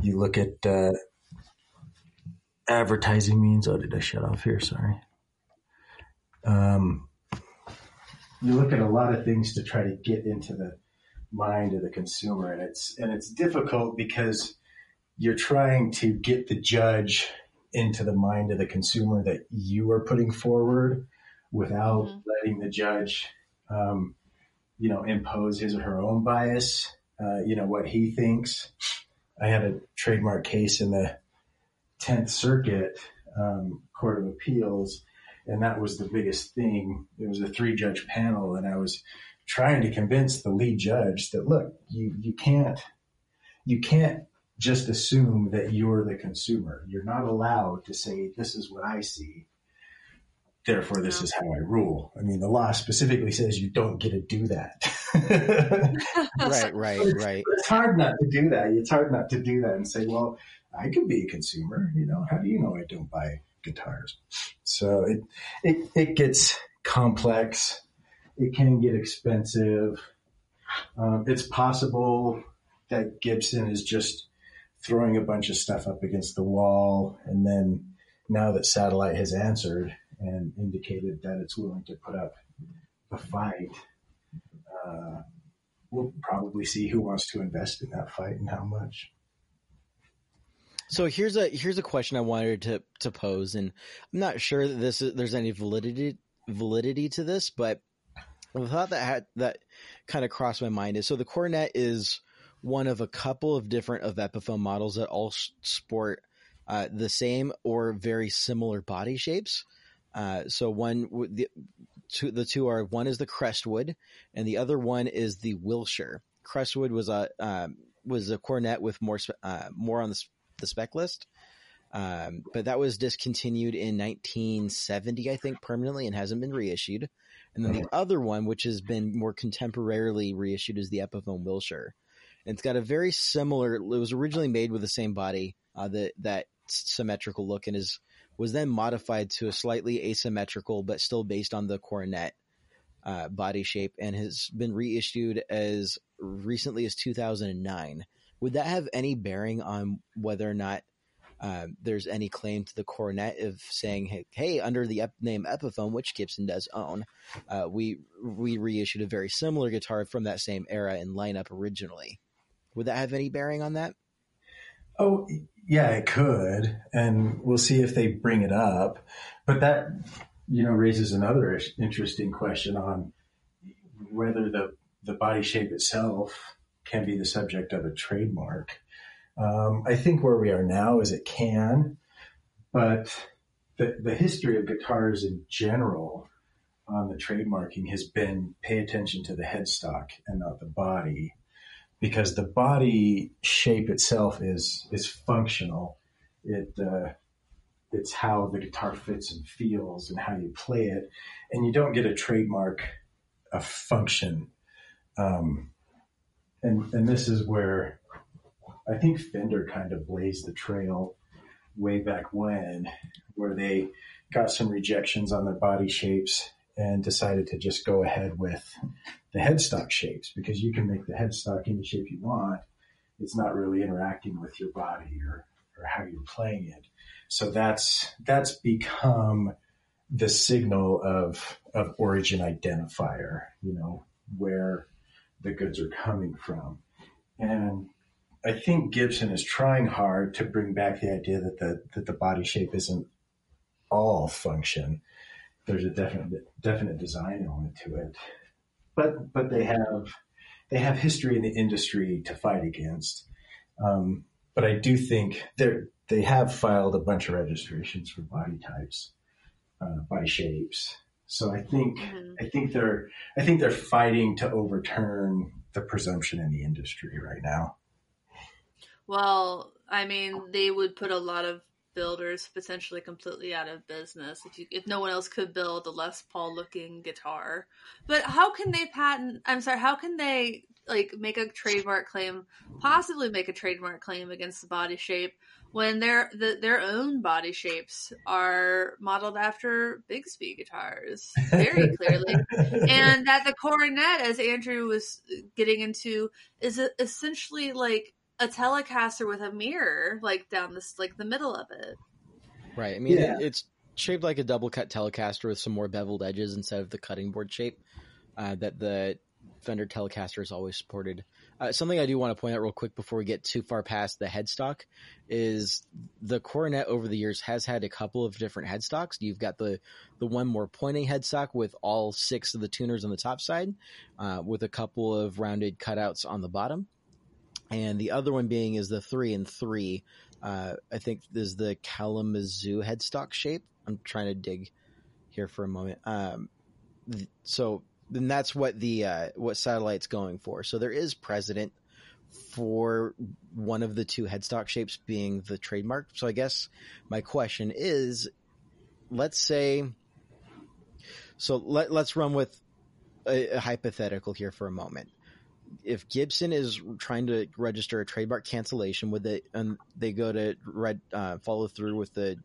You look at uh, advertising means. Oh, did I shut off here? Sorry. Um, you look at a lot of things to try to get into the mind of the consumer, and it's and it's difficult because you're trying to get the judge into the mind of the consumer that you are putting forward without Mhm. letting the judge, um, you know, impose his or her own bias. Uh, you know what he thinks. I had a trademark case in the Tenth Circuit um, Court of Appeals, and that was the biggest thing. It was a three-judge panel, and I was trying to convince the lead judge that look, you you can't you can't just assume that you're the consumer. You're not allowed to say, this is what I see. Therefore, this No. is how I rule. I mean, the law specifically says you don't get to do that. right, right, right. It's hard not to do that. It's hard not to do that and say, well, I could be a consumer. You know, how do you know I don't buy guitars? So it, it, it gets complex. It can get expensive. Um, it's possible that Gibson is just throwing a bunch of stuff up against the wall. And then now that Satellite has answered and indicated that it's willing to put up a fight, uh, we'll probably see who wants to invest in that fight and how much. So here's a here's a question I wanted to to pose, and I'm not sure that this is, there's any validity validity to this, but the thought that had that kind of crossed my mind is so the Coronet is one of a couple of different of Epiphone models that all sport uh, the same or very similar body shapes. Uh, so one, the two, the two are one is the Crestwood, and the other one is the Wilshire. Crestwood was a um, was a coronet with more uh, more on the, the spec list, um, but that was discontinued in 1970, I think, permanently and hasn't been reissued. And then the other one, which has been more contemporarily reissued, is the Epiphone Wilshire. It's got a very similar. It was originally made with the same body, uh, that that symmetrical look, and is was then modified to a slightly asymmetrical, but still based on the coronet uh, body shape, and has been reissued as recently as 2009. Would that have any bearing on whether or not um, there's any claim to the coronet of saying, hey, hey under the ep- name Epiphone, which Gibson does own, uh, we we reissued a very similar guitar from that same era and lineup originally. Would that have any bearing on that? Oh, yeah, it could, and we'll see if they bring it up. But that, you know, raises another interesting question on whether the the body shape itself can be the subject of a trademark. Um, I think where we are now is it can, but the, the history of guitars in general on the trademarking has been pay attention to the headstock and not the body because the body shape itself is is functional. It uh, it's how the guitar fits and feels and how you play it, and you don't get a trademark of function. Um, and and this is where I think Fender kind of blazed the trail way back when, where they got some rejections on their body shapes and decided to just go ahead with the headstock shapes because you can make the headstock any shape you want. It's not really interacting with your body or, or how you're playing it. So that's that's become the signal of of origin identifier, you know, where the goods are coming from. And I think Gibson is trying hard to bring back the idea that the that the body shape isn't all function. There's a definite definite design element to it, but but they have they have history in the industry to fight against. Um, but I do think they they have filed a bunch of registrations for body types, uh, body shapes. So I think mm-hmm. I think they're I think they're fighting to overturn the presumption in the industry right now. Well, I mean, they would put a lot of builders potentially completely out of business if you if no one else could build a Les Paul looking guitar. But how can they patent? I'm sorry, how can they like make a trademark claim, possibly make a trademark claim against the body shape when their the, their own body shapes are modeled after Bigsby guitars very clearly, and that the coronet, as Andrew was getting into, is essentially like a Telecaster with a mirror like down this like the middle of it. Right. I mean, yeah. it's shaped like a double cut Telecaster with some more beveled edges instead of the cutting board shape uh, that the Fender Telecaster has always supported. Uh, something I do want to point out real quick before we get too far past the headstock is the Coronet over the years has had a couple of different headstocks. You've got the the one more pointing headstock with all six of the tuners on the top side, uh, with a couple of rounded cutouts on the bottom and the other one being is the three and three. Uh, I think is the Kalamazoo headstock shape. I'm trying to dig here for a moment. Um, th- so then that's what the uh, what satellite's going for. So there is precedent for one of the two headstock shapes being the trademark. So I guess my question is, let's say, so let, let's run with a, a hypothetical here for a moment if Gibson is trying to register a trademark cancellation with it, and they go to red, uh, follow through with the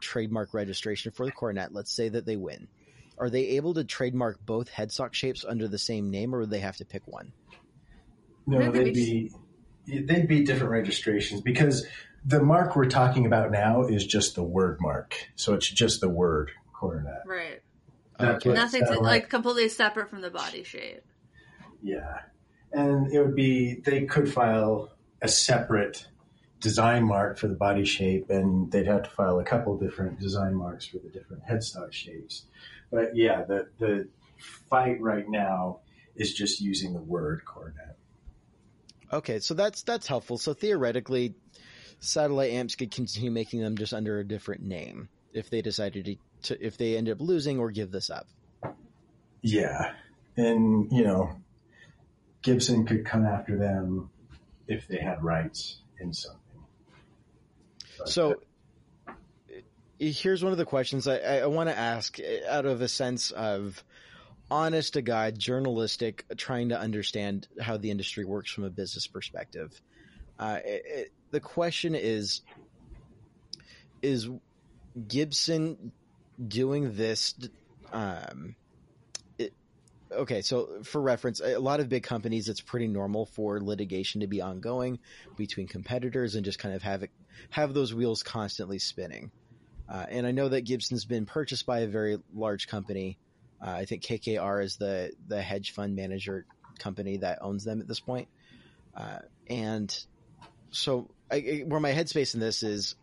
trademark registration for the coronet, let's say that they win. Are they able to trademark both headstock shapes under the same name, or would they have to pick one? No, they'd be they'd be different registrations because the mark we're talking about now is just the word mark, so it's just the word coronet. Right. Okay. Nothing to, like completely separate from the body shape. Yeah and it would be they could file a separate design mark for the body shape, and they'd have to file a couple different design marks for the different headstock shapes. But yeah, the the fight right now is just using the word coronet. Okay, so that's that's helpful. So theoretically, Satellite Amps could continue making them just under a different name if they decided to, to if they end up losing or give this up. Yeah, and you know, Gibson could come after them if they had rights in something. But So here's one of the questions I, I want to ask out of a sense of honest to God, journalistic, trying to understand how the industry works from a business perspective. Uh, it, it, the question is, is Gibson doing this? Um, okay, so for reference, a lot of big companies, it's pretty normal for litigation to be ongoing between competitors and just kind of have it, have those wheels constantly spinning. Uh, and I know that Gibson's been purchased by a very large company. Uh, I think KKR is the the hedge fund manager company that owns them at this point. Uh, and so, I, where my headspace in this is,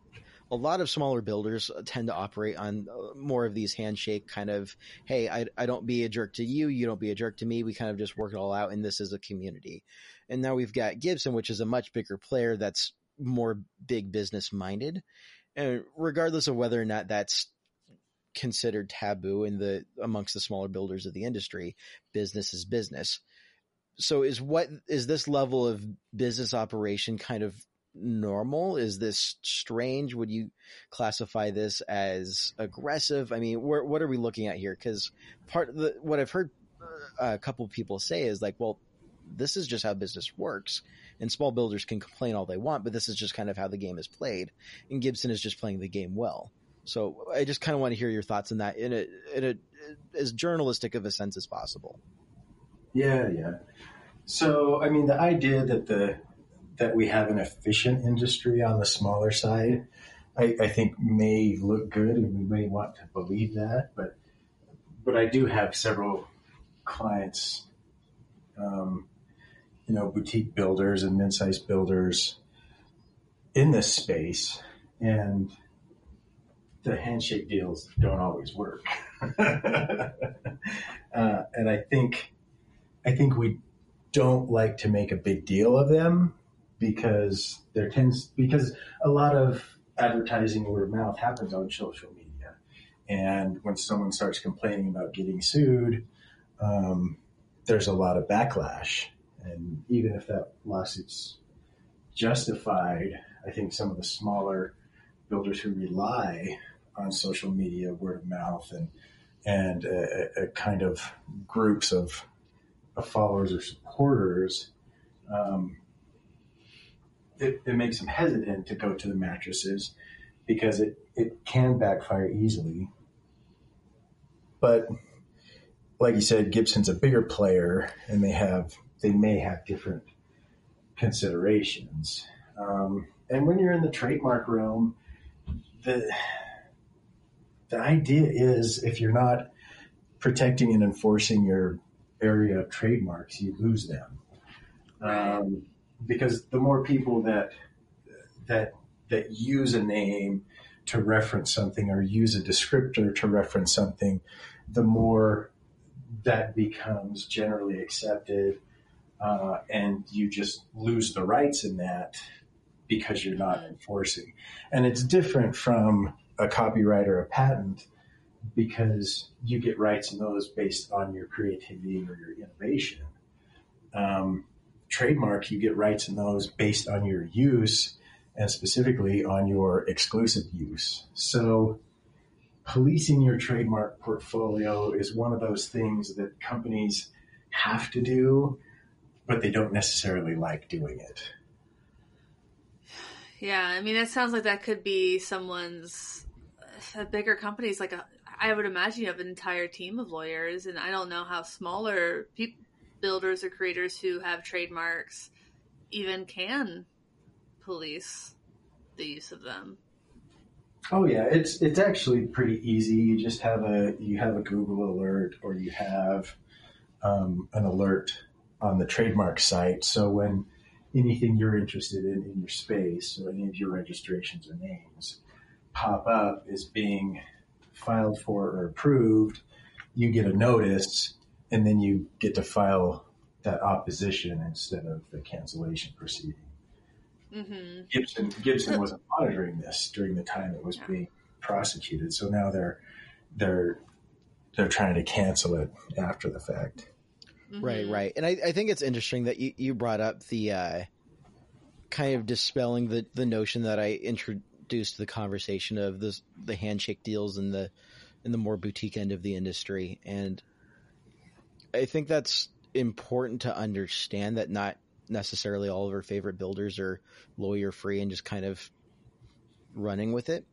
a lot of smaller builders tend to operate on uh, more of these handshake kind of, hey, I, I don't be a jerk to you, you don't be a jerk to me. We kind of just work it all out, and this is a community. And now we've got Gibson, which is a much bigger player that's more big business minded. And regardless of whether or not that's considered taboo in the amongst the smaller builders of the industry, business is business. So is what is this level of business operation kind of normal? Is this strange? Would you classify this as aggressive? I mean, what are we looking at here? Because part of the what I've heard uh, a couple people say is like, well, this is just how business works. And small builders can complain all they want, but this is just kind of how the game is played. And Gibson is just playing the game well. So I just kind of want to hear your thoughts on that in a, in a as journalistic of a sense as possible. Yeah, yeah. So, I mean, the idea that the that we have an efficient industry on the smaller side, I, I think may look good, and we may want to believe that. But, but I do have several clients, um, you know, boutique builders and mid-sized builders in this space, and the handshake deals don't always work. uh, and I think I think we don't like to make a big deal of them because there tends because a lot of advertising word of mouth happens on social media, and when someone starts complaining about getting sued, um, there's a lot of backlash, and even if that lawsuit's justified, I think some of the smaller builders who rely on social media, word of mouth, and and a, a kind of groups of of followers or supporters, um, it, it makes them hesitant to go to the mattresses because it, it can backfire easily. But like you said, Gibson's a bigger player and they have they may have different considerations. Um, and when you're in the trademark realm, the the idea is if you're not protecting and enforcing your area of trademarks, you lose them. Um, because the more people that that that use a name to reference something or use a descriptor to reference something, the more that becomes generally accepted, uh, and you just lose the rights in that because you're not enforcing. And it's different from a copyright or a patent because you get rights in those based on your creativity or your innovation. Um, trademark, you get rights in those based on your use and specifically on your exclusive use. So, policing your trademark portfolio is one of those things that companies have to do, but they don't necessarily like doing it. Yeah, I mean, that sounds like that could be someone's. A bigger companies like a, I would imagine you have an entire team of lawyers, and I don't know how smaller pe- builders or creators who have trademarks even can police the use of them. Oh yeah, it's it's actually pretty easy. You just have a you have a Google alert or you have um, an alert on the trademark site. So when anything you're interested in in your space or any of your registrations or names pop up as being filed for or approved, you get a notice and then you get to file that opposition instead of the cancellation proceeding. hmm Gibson Gibson wasn't monitoring this during the time it was being prosecuted. So now they're they're they're trying to cancel it after the fact. Right, Mm-hmm. right. And I, I think it's interesting that you, you brought up the uh, kind of dispelling the, the notion that I introduced the conversation of this, the handshake deals in the in the more boutique end of the industry. And I think that's important to understand that not necessarily all of our favorite builders are lawyer free and just kind of running with it.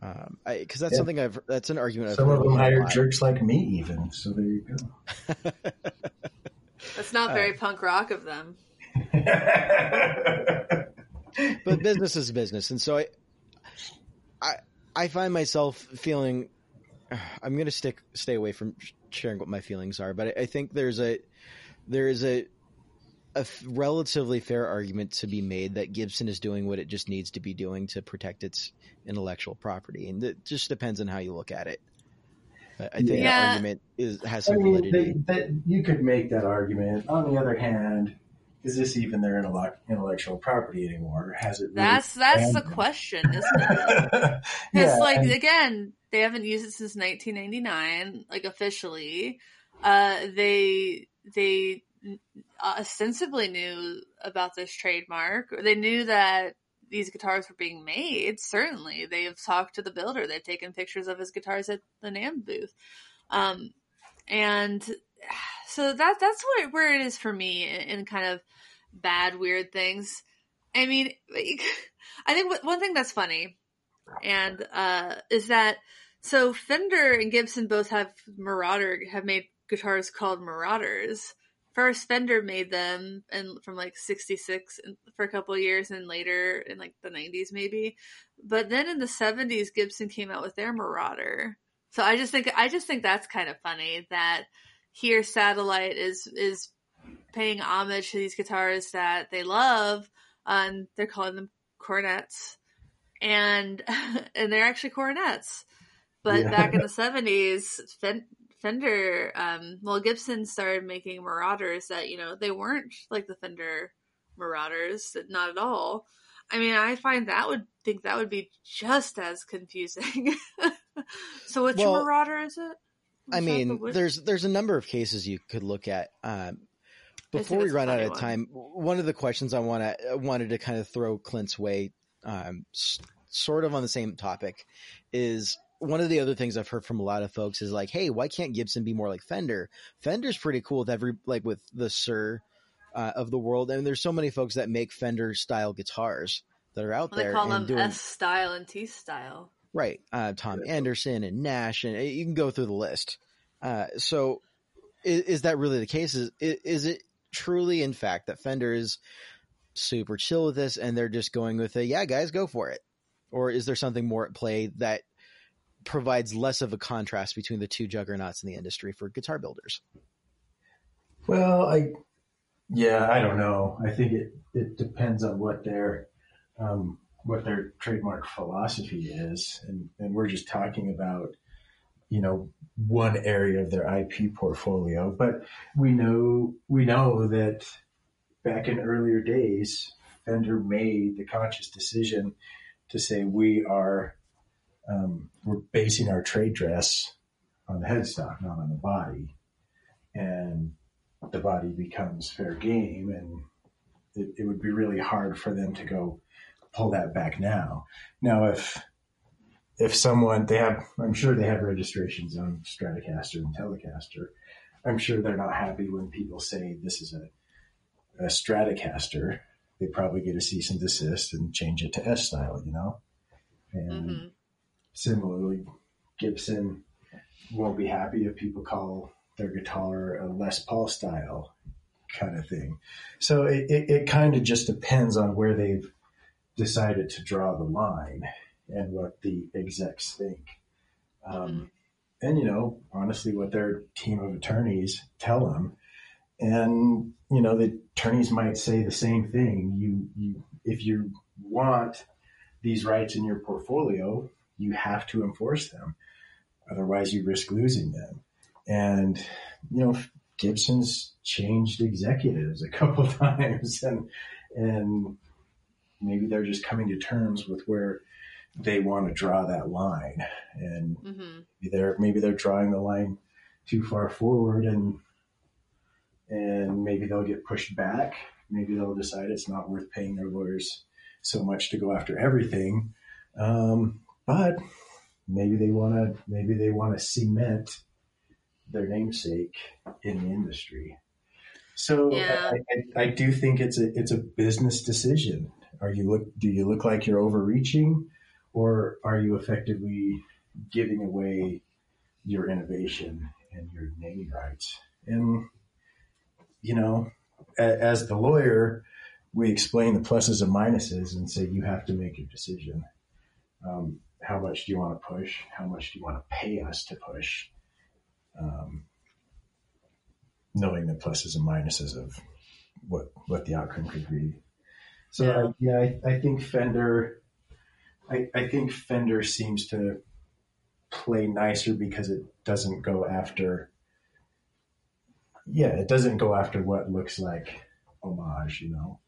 Um, because that's Yeah. something I've that's an argument I've Some of them a hire jerks like me, even. So there you go. That's not very punk rock of them. but business is business, and so I, I, I find myself feeling. I'm going to stick stay away from sharing what my feelings are, but I, I think there's a there is a a f- relatively fair argument to be made that Gibson is doing what it just needs to be doing to protect its intellectual property, and it just depends on how you look at it. I I think Yeah. that argument is has I some mean, validity. they, that you could make that argument. On the other hand, is this even their intellectual property anymore? Has it? Really That's that's the question, isn't it? Because yeah, like and- again, they haven't used it since 1999, like officially. Uh, they they uh, ostensibly knew about this trademark. They knew that these guitars were being made. Certainly, they have talked to the builder. They've taken pictures of his guitars at the NAMM booth, um, and so that that's where where it is for me in, in kind of bad weird things. I mean, I think what- one thing that's funny and uh, is that so Fender and Gibson both have Marauder have made guitars called Marauders. First, Fender made them, and from like '66 for a couple years, and later in like the '90s maybe. But then in the '70s, Gibson came out with their Marauder. So I just think I just think that's kind of funny that here Satellite is is paying homage to these guitars that they love, and they're calling them coronets and and they're actually coronets. But Yeah. back in the seventies, Fender, um, well, Gibson started making Marauders that you know they weren't like the Fender Marauders, not at all. I mean, I find that would think that would be just as confusing. so, which Well, Marauder is it? I mean, there's there's a number of cases you could look at. Um, before we run out of time, one of the questions I want to wanted to kind of throw Clint's way, um, s- sort of on the same topic, is one of the other things I've heard from a lot of folks is like, hey, why can't Gibson be more like Fender? Fender's pretty cool with every like with the Suhr uh, of the world, and there's so many folks that make Fender style guitars that are out Well, they call and them doing S style and T style. Right. Uh, Tom Anderson and Nash, and uh, you can go through the list. Uh, so, is, is that really the case? Is, is it truly, in fact, that Fender is super chill with this and they're just going with a, yeah, guys, go for it? Or is there something more at play that provides less of a contrast between the two juggernauts in the industry for guitar builders? Well, I yeah, I don't know. I think it, it depends on what their um, what their trademark philosophy is, and and we're just talking about you know one area of their IP portfolio, but we know we know that back in earlier days, Fender made the conscious decision to say we are um, we're basing our trade dress on the headstock, not on the body, and the body becomes fair game, and it, it would be really hard for them to go pull that back now. Now, if if someone they have, I'm sure they have registrations on Stratocaster and Telecaster. I'm sure they're not happy when people say this is a a Stratocaster. They probably get a cease and desist and change it to S style, you know. And hmm similarly, Gibson won't be happy if people call their guitar a Les Paul style kind of thing. So it, it, it kind of just depends on where they've decided to draw the line and what the execs think. Um, and, you know, honestly, what their team of attorneys tell them. And, you know, the attorneys might say the same thing. You, you, if you want these rights in your portfolio, you have to enforce them. Otherwise, you risk losing them. And, you know, Gibson's changed executives a couple times and, and maybe they're just coming to terms with where they want to draw that line, and hmm maybe they're maybe they're drawing the line too far forward, and and maybe they'll get pushed back. Maybe they'll decide it's not worth paying their lawyers so much to go after everything, um, but maybe they want to maybe they want to cement their namesake in the industry. So Yeah. I, I, I do think it's a it's a business decision. Are you look do you look like you're overreaching, or are you effectively giving away your innovation and your naming rights? And you know, a, as the lawyer, we explain the pluses and minuses and say you have to make your decision. Um, how much do you want to push? How much do you want to pay us to push? Um, knowing the pluses and minuses of what what the outcome could be. So Yeah. I, yeah, I, I think Fender, I, I think Fender seems to play nicer because it doesn't go after. Yeah, it doesn't go after what looks like homage, you know.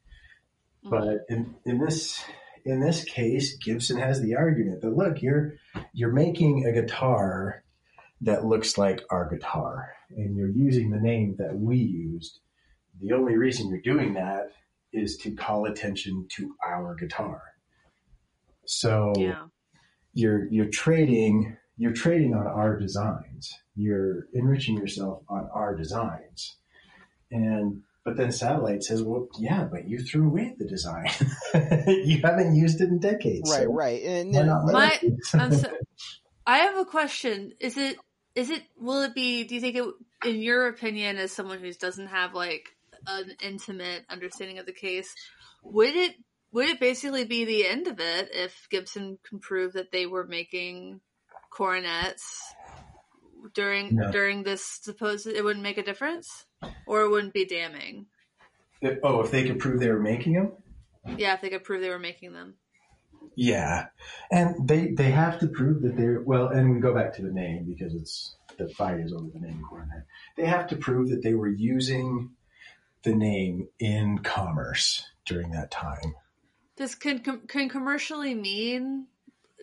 Mm-hmm. But in, in this in this case, Gibson has the argument that look, you're you're making a guitar that looks like our guitar, and you're using the name that we used. The only reason you're doing that is to call attention to our guitar. So yeah. you're you're trading you're trading on our designs. You're enriching yourself on our designs. And but then satellite says, well, yeah, but you threw away the design. you haven't used it in decades. Right, so right. And why then not My- us use it? I'm so, I have a question. Is it is it will it be do you think it in your opinion as someone who doesn't have like an intimate understanding of the case, would it would it basically be the end of it if Gibson can prove that they were making coronets during No. during this supposed it wouldn't make a difference? Or it wouldn't be damning. If- oh, if they could prove they were making them? Yeah, if they could prove they were making them. Yeah, and they they have to prove that they're well. And we go back to the name because it's the fight is over the name Coronet. They have to prove that they were using the name in commerce during that time. Does can can commercially mean?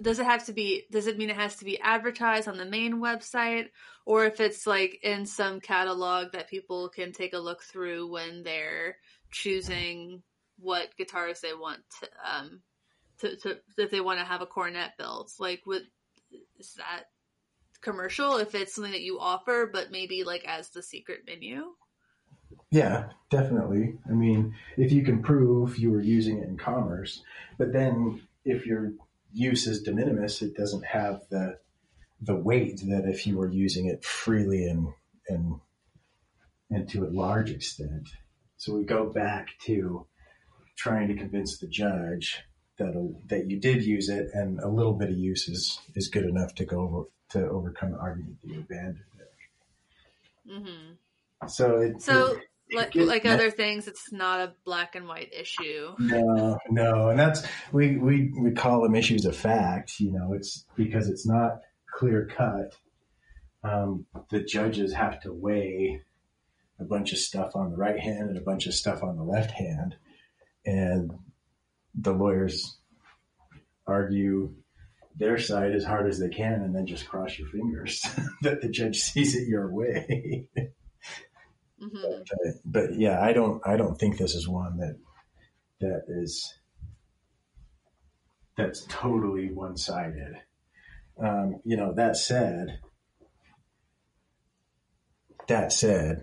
Does it have to be? Does it mean it has to be advertised on the main website, or if it's like in some catalog that people can take a look through when they're choosing what guitars they want to, um, to, to if they want to have a coronet built? Like, would is that commercial if it's something that you offer, but maybe like as the secret menu? Yeah, definitely. I mean, if you can prove you were using it in commerce, but then if your use is de minimis, it doesn't have the the weight that if you were using it freely and and and to a large extent. So we go back to trying to convince the judge that that you did use it, and a little bit of use is is good enough to go over to overcome the argument that you abandoned it. hmm So it, So, it- like like other things, it's not a black and white issue. No, no, and that's we we we call them issues of fact. You know, it's because it's not clear cut. Um, the judges have to weigh a bunch of stuff on the right hand and a bunch of stuff on the left hand, and the lawyers argue their side as hard as they can, and then just cross your fingers that the judge sees it your way. hmm but, but yeah, I don't I don't think this is one that that is that's totally one sided. Um, you know, that said, that said,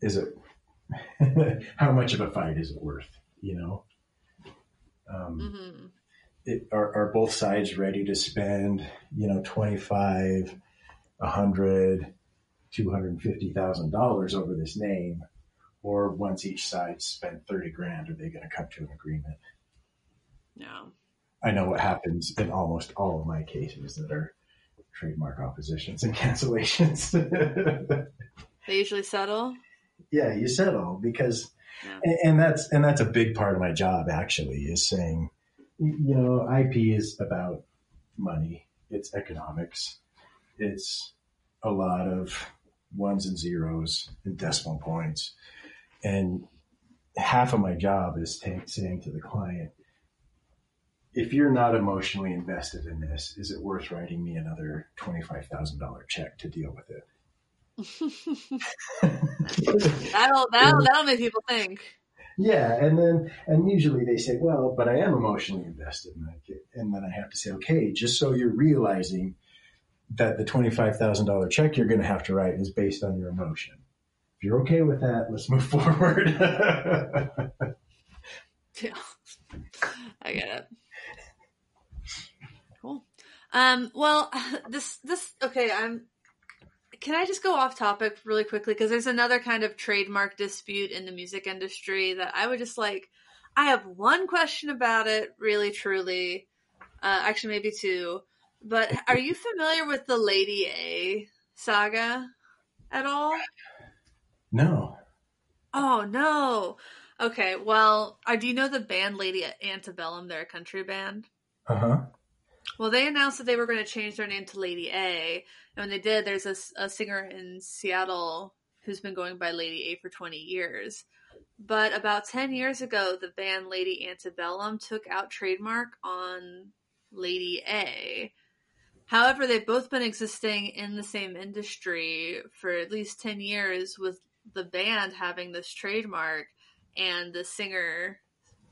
is it how much of a fight is it worth? You know, um, hmm it, are, are both sides ready to spend, you know, 25, a 100, $250,000 over this name? Or once each side spent 30 grand, are they going to come to an agreement? No. I know what happens in almost all of my cases that are trademark oppositions and cancellations. They usually settle. yeah, you settle because, Yeah. and, and that's and that's a big part of my job actually is saying, you know, IP is about money. It's economics. It's a lot of ones and zeros and decimal points, and half of my job is saying to the client, if you're not emotionally invested in this, is it worth writing me another $25,000 check to deal with it? that'll, that'll, that'll make people think. Yeah. And then, and usually they say, well, but I am emotionally invested. And, I get, and then I have to say, okay, just so you're realizing that the $25,000 check you're going to have to write is based on your emotion. If you're okay with that, let's move forward. yeah. I get it. Cool. Um, well, this, this, okay, I'm, can I just go off topic really quickly? Because there's another kind of trademark dispute in the music industry that I would just like, I have one question about it, really, truly. Uh, actually, maybe two. But are you familiar with the Lady A saga at all? No. Oh, no. Okay, well, uh, do you know the band Lady Antebellum? They're a country band. Uh huh. Well, they announced that they were going to change their name to Lady A, and when they did, there's a, a singer in Seattle who's been going by Lady A for 20 years. But about 10 years ago, the band Lady Antebellum took out trademark on Lady A. However, they've both been existing in the same industry for at least 10 years with the band having this trademark and the singer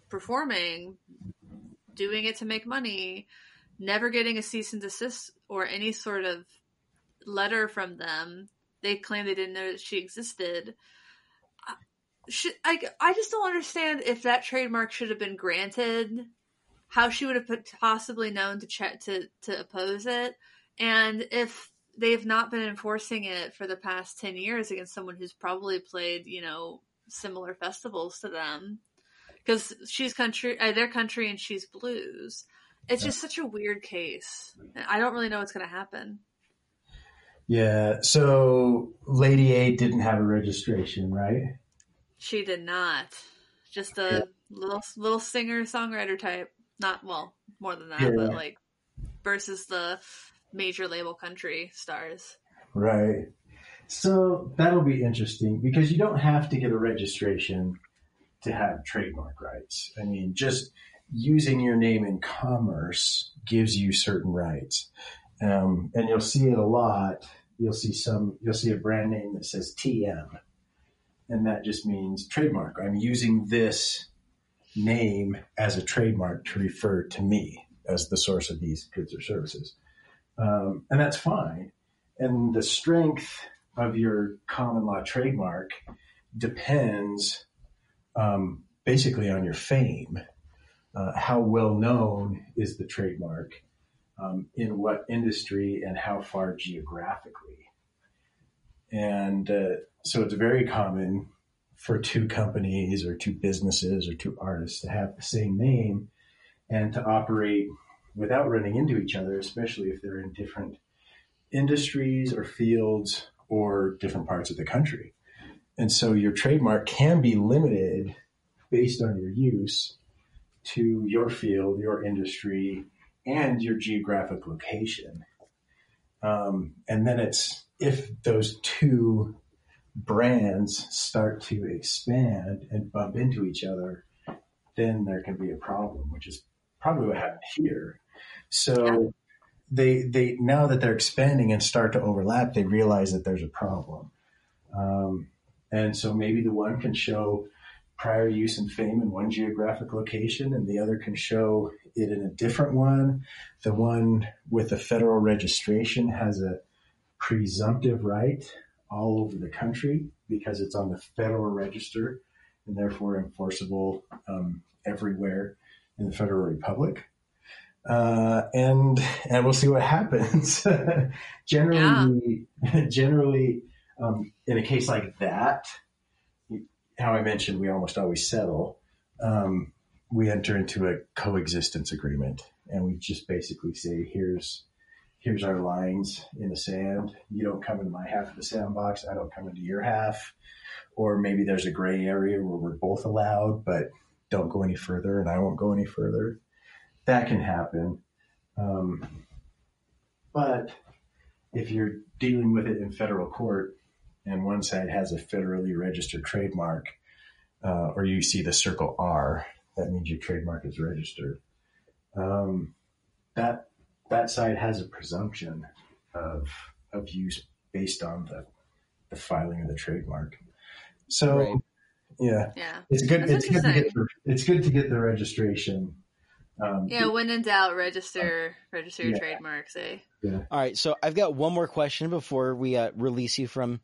performing, doing it to make money, never getting a cease and desist or any sort of letter from them. They claim they didn't know that she existed. Should, I, I just don't understand if that trademark should have been granted, how she would have possibly known to check to to oppose it, and if they've not been enforcing it for the past 10 years against someone who's probably played, you know, similar festivals to them. Because she's country, uh, their country, and she's blues. It's just such a weird case. I don't really know what's going to happen. Yeah. So Lady A didn't have a registration, right? She did not. Just a yeah. little little singer songwriter type. Not well, more than that, yeah. but like versus the major label country stars. Right. So that'll be interesting because you don't have to get a registration to have trademark rights. I mean, just using your name in commerce gives you certain rights. Um, and you'll see it a lot. You'll see some, you'll see a brand name that says TM. And that just means trademark. I'm using this name as a trademark to refer to me as the source of these goods or services. Um, and that's fine. And the strength of your common law trademark depends um, basically on your fame. Uh, how well known is the trademark? Um, in what industry and how far geographically? And uh, so it's very common for two companies or two businesses or two artists to have the same name and to operate without running into each other, especially if they're in different industries or fields or different parts of the country. And so your trademark can be limited based on your use to your field, your industry, and your geographic location. Um, and then it's if those two brands start to expand and bump into each other, then there can be a problem, which is probably what happened here. So they they now that they're expanding and start to overlap, they realize that there's a problem. Um, and so maybe the one can show prior use and fame in one geographic location, and the other can show it in a different one. The one with the federal registration has a presumptive right all over the country because it's on the federal register and therefore enforceable um, everywhere in the federal republic. Uh, and and we'll see what happens. generally, yeah. generally, um, in a case like that, how I mentioned, we almost always settle. Um, we enter into a coexistence agreement, and we just basically say, "Here's here's our lines in the sand. You don't come into my half of the sandbox. I don't come into your half." Or maybe there's a gray area where we're both allowed, but don't go any further, and I won't go any further. That can happen. Um, but if you're dealing with it in federal court, and one side has a federally registered trademark, uh, or you see the circle R, that means your trademark is registered. um, that that side has a presumption of of use based on the the filing of the trademark. So Right. yeah, Yeah. it's good. That's It's good to get the, it's good to get the registration. Um, Yeah, when in doubt, register register your Yeah. trademarks, eh? All right, so I've got one more question before we uh, release you from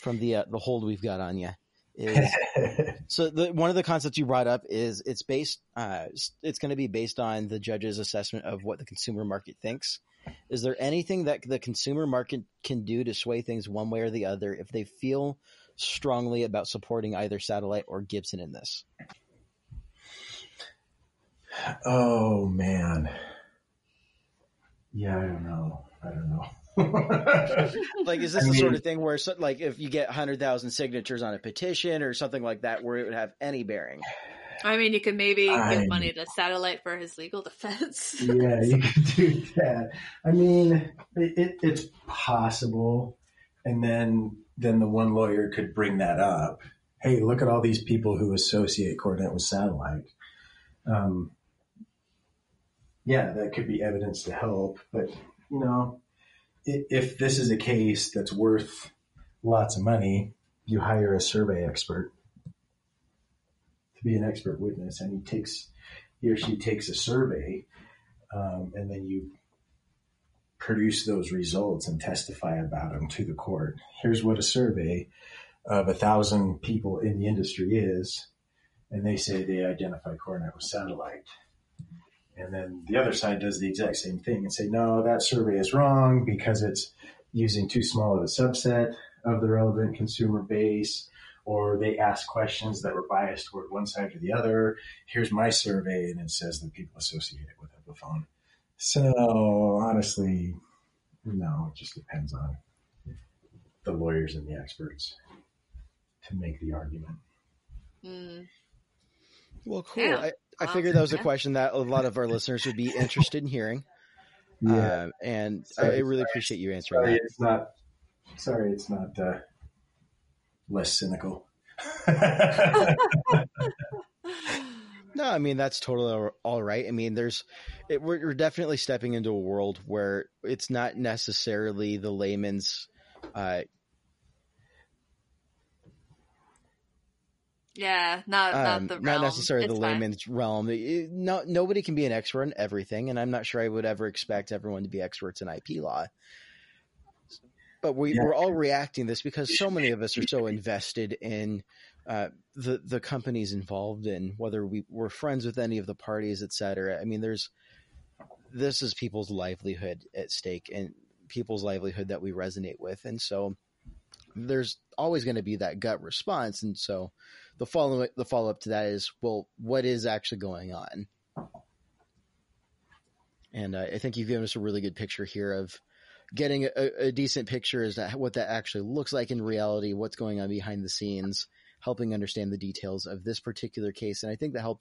from the uh, the hold we've got on you. Is so the one of the concepts you brought up is it's based uh, it's going to be based on the judge's assessment of what the consumer market thinks. Is there anything that the consumer market can do to sway things one way or the other if they feel strongly about supporting either satellite or Gibson in this? oh man, yeah, I don't know. I don't know. Like, is this I the sort of thing where, so, like, if you get hundred thousand signatures on a petition or something like that, where it would have any bearing? I mean, you could maybe I- give money to Satellite for his legal defense. yeah, you could do that. I mean, it, it, it's possible, and then then the one lawyer could bring that up. Hey, look at all these people who associate Coronet with satellite. Um, yeah, that could be evidence to help, but you know, i- if this is a case that's worth lots of money, you hire a survey expert to be an expert witness, and he takes he or she takes a survey um, and then you produce those results and testify about them to the court. Here's what a survey of a thousand people in the industry is, and they say they identify Coronet with satellite. And then the other side does the exact same thing and say, no, that survey is wrong because it's using too small of a subset of the relevant consumer base, or they ask questions that were biased toward one side or the other. Here's my survey, and it says that people associate it with Epiphone. So honestly, no, it just depends on the lawyers and the experts to make the argument. Mm. Well, cool. Yeah. I, I Wow. figured that was a question that a lot of our listeners would be interested in hearing. Um, and I, I really sorry. appreciate you answering sorry, that. it's not. Sorry, it's not uh, less cynical. No, I mean that's totally all- all right. I mean, there's it, we're, we're definitely stepping into a world where it's not necessarily the layman's. Uh, Yeah, not um, not the not realm. necessarily the fine. layman's realm. It- no, nobody can be an expert in everything, and I'm not sure I would ever expect everyone to be experts in IP law. But we, Yeah. we're all reacting this because so many of us are so invested in uh, the the companies involved in whether we we're friends with any of the parties, et cetera. I mean, there's this is people's livelihood at stake and people's livelihood that we resonate with, and so there's always going to be that gut response, and so the follow the follow up to that is well, what is actually going on? And uh, I think you've given us a really good picture here of getting a, a decent picture as to what that actually looks like in reality, what's going on behind the scenes, helping understand the details of this particular case. And I think that help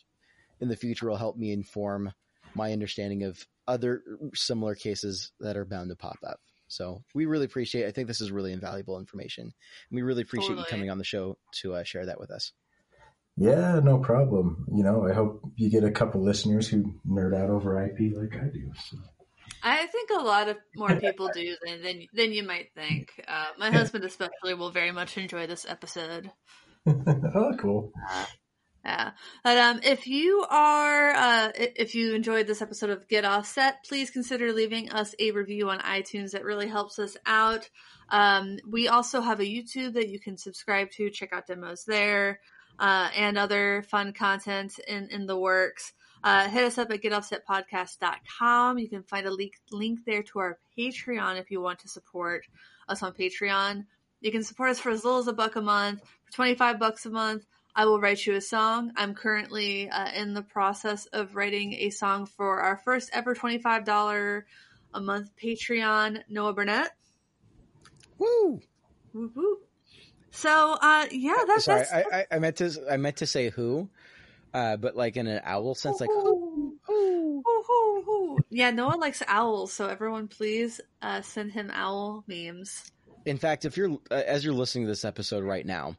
in the future will help me inform my understanding of other similar cases that are bound to pop up. So we really appreciate. I think this is really invaluable information. And we really appreciate you coming on the show to uh, share that with us. Yeah, no problem. You know, I hope you get a couple listeners who nerd out over IP like I do. So. I think a lot of more people do than than, than you might think. Uh, my husband especially will very much enjoy this episode. oh, cool. Yeah. But um, if you are, uh, if you enjoyed this episode of Get Offset, please consider leaving us a review on iTunes. That really helps us out. Um, we also have a YouTube that you can subscribe to. Check out demos there, uh, and other fun content in, in the works. Uh, hit us up at getoffsetpodcast.com. You can find a link, link there to our Patreon if you want to support us on Patreon. You can support us for as little as a buck a month, for 25 bucks a month. I will write you a song. I'm currently uh, in the process of writing a song for our first ever $25 a month Patreon, Noah Burnett. Woo! Woo woo. So, uh, yeah, that's, Sorry, that's, I, I, I meant to I meant to say who, uh, but like in an owl sense, like. Hoo, hoo, hoo. Yeah, Noah likes owls, so everyone please uh, send him owl memes. In fact, if you're uh, as you're listening to this episode right now,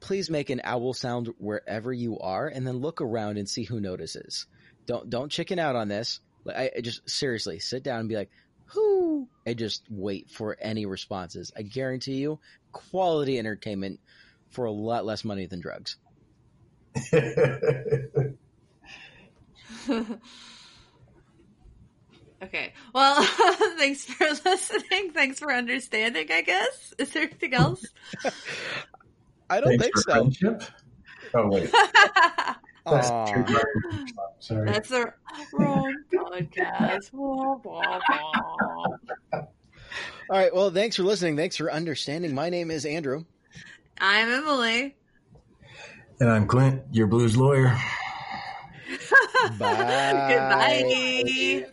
please make an owl sound wherever you are, and then look around and see who notices. Don't don't chicken out on this. Like, I, I just seriously sit down and be like, "Who?" and just wait for any responses. I guarantee you, quality entertainment for a lot less money than drugs. okay. Well, thanks for listening. Thanks for understanding, I guess. Is there anything else? I don't Thanks think for so. friendship. Oh wait, that's Aw. Sorry. That's the wrong podcast. Wah, wah, wah. All right. Well, thanks for listening. Thanks for understanding. My name is Andrew. I'm Emily. and I'm Clint, your blues lawyer. Bye. Goodbye.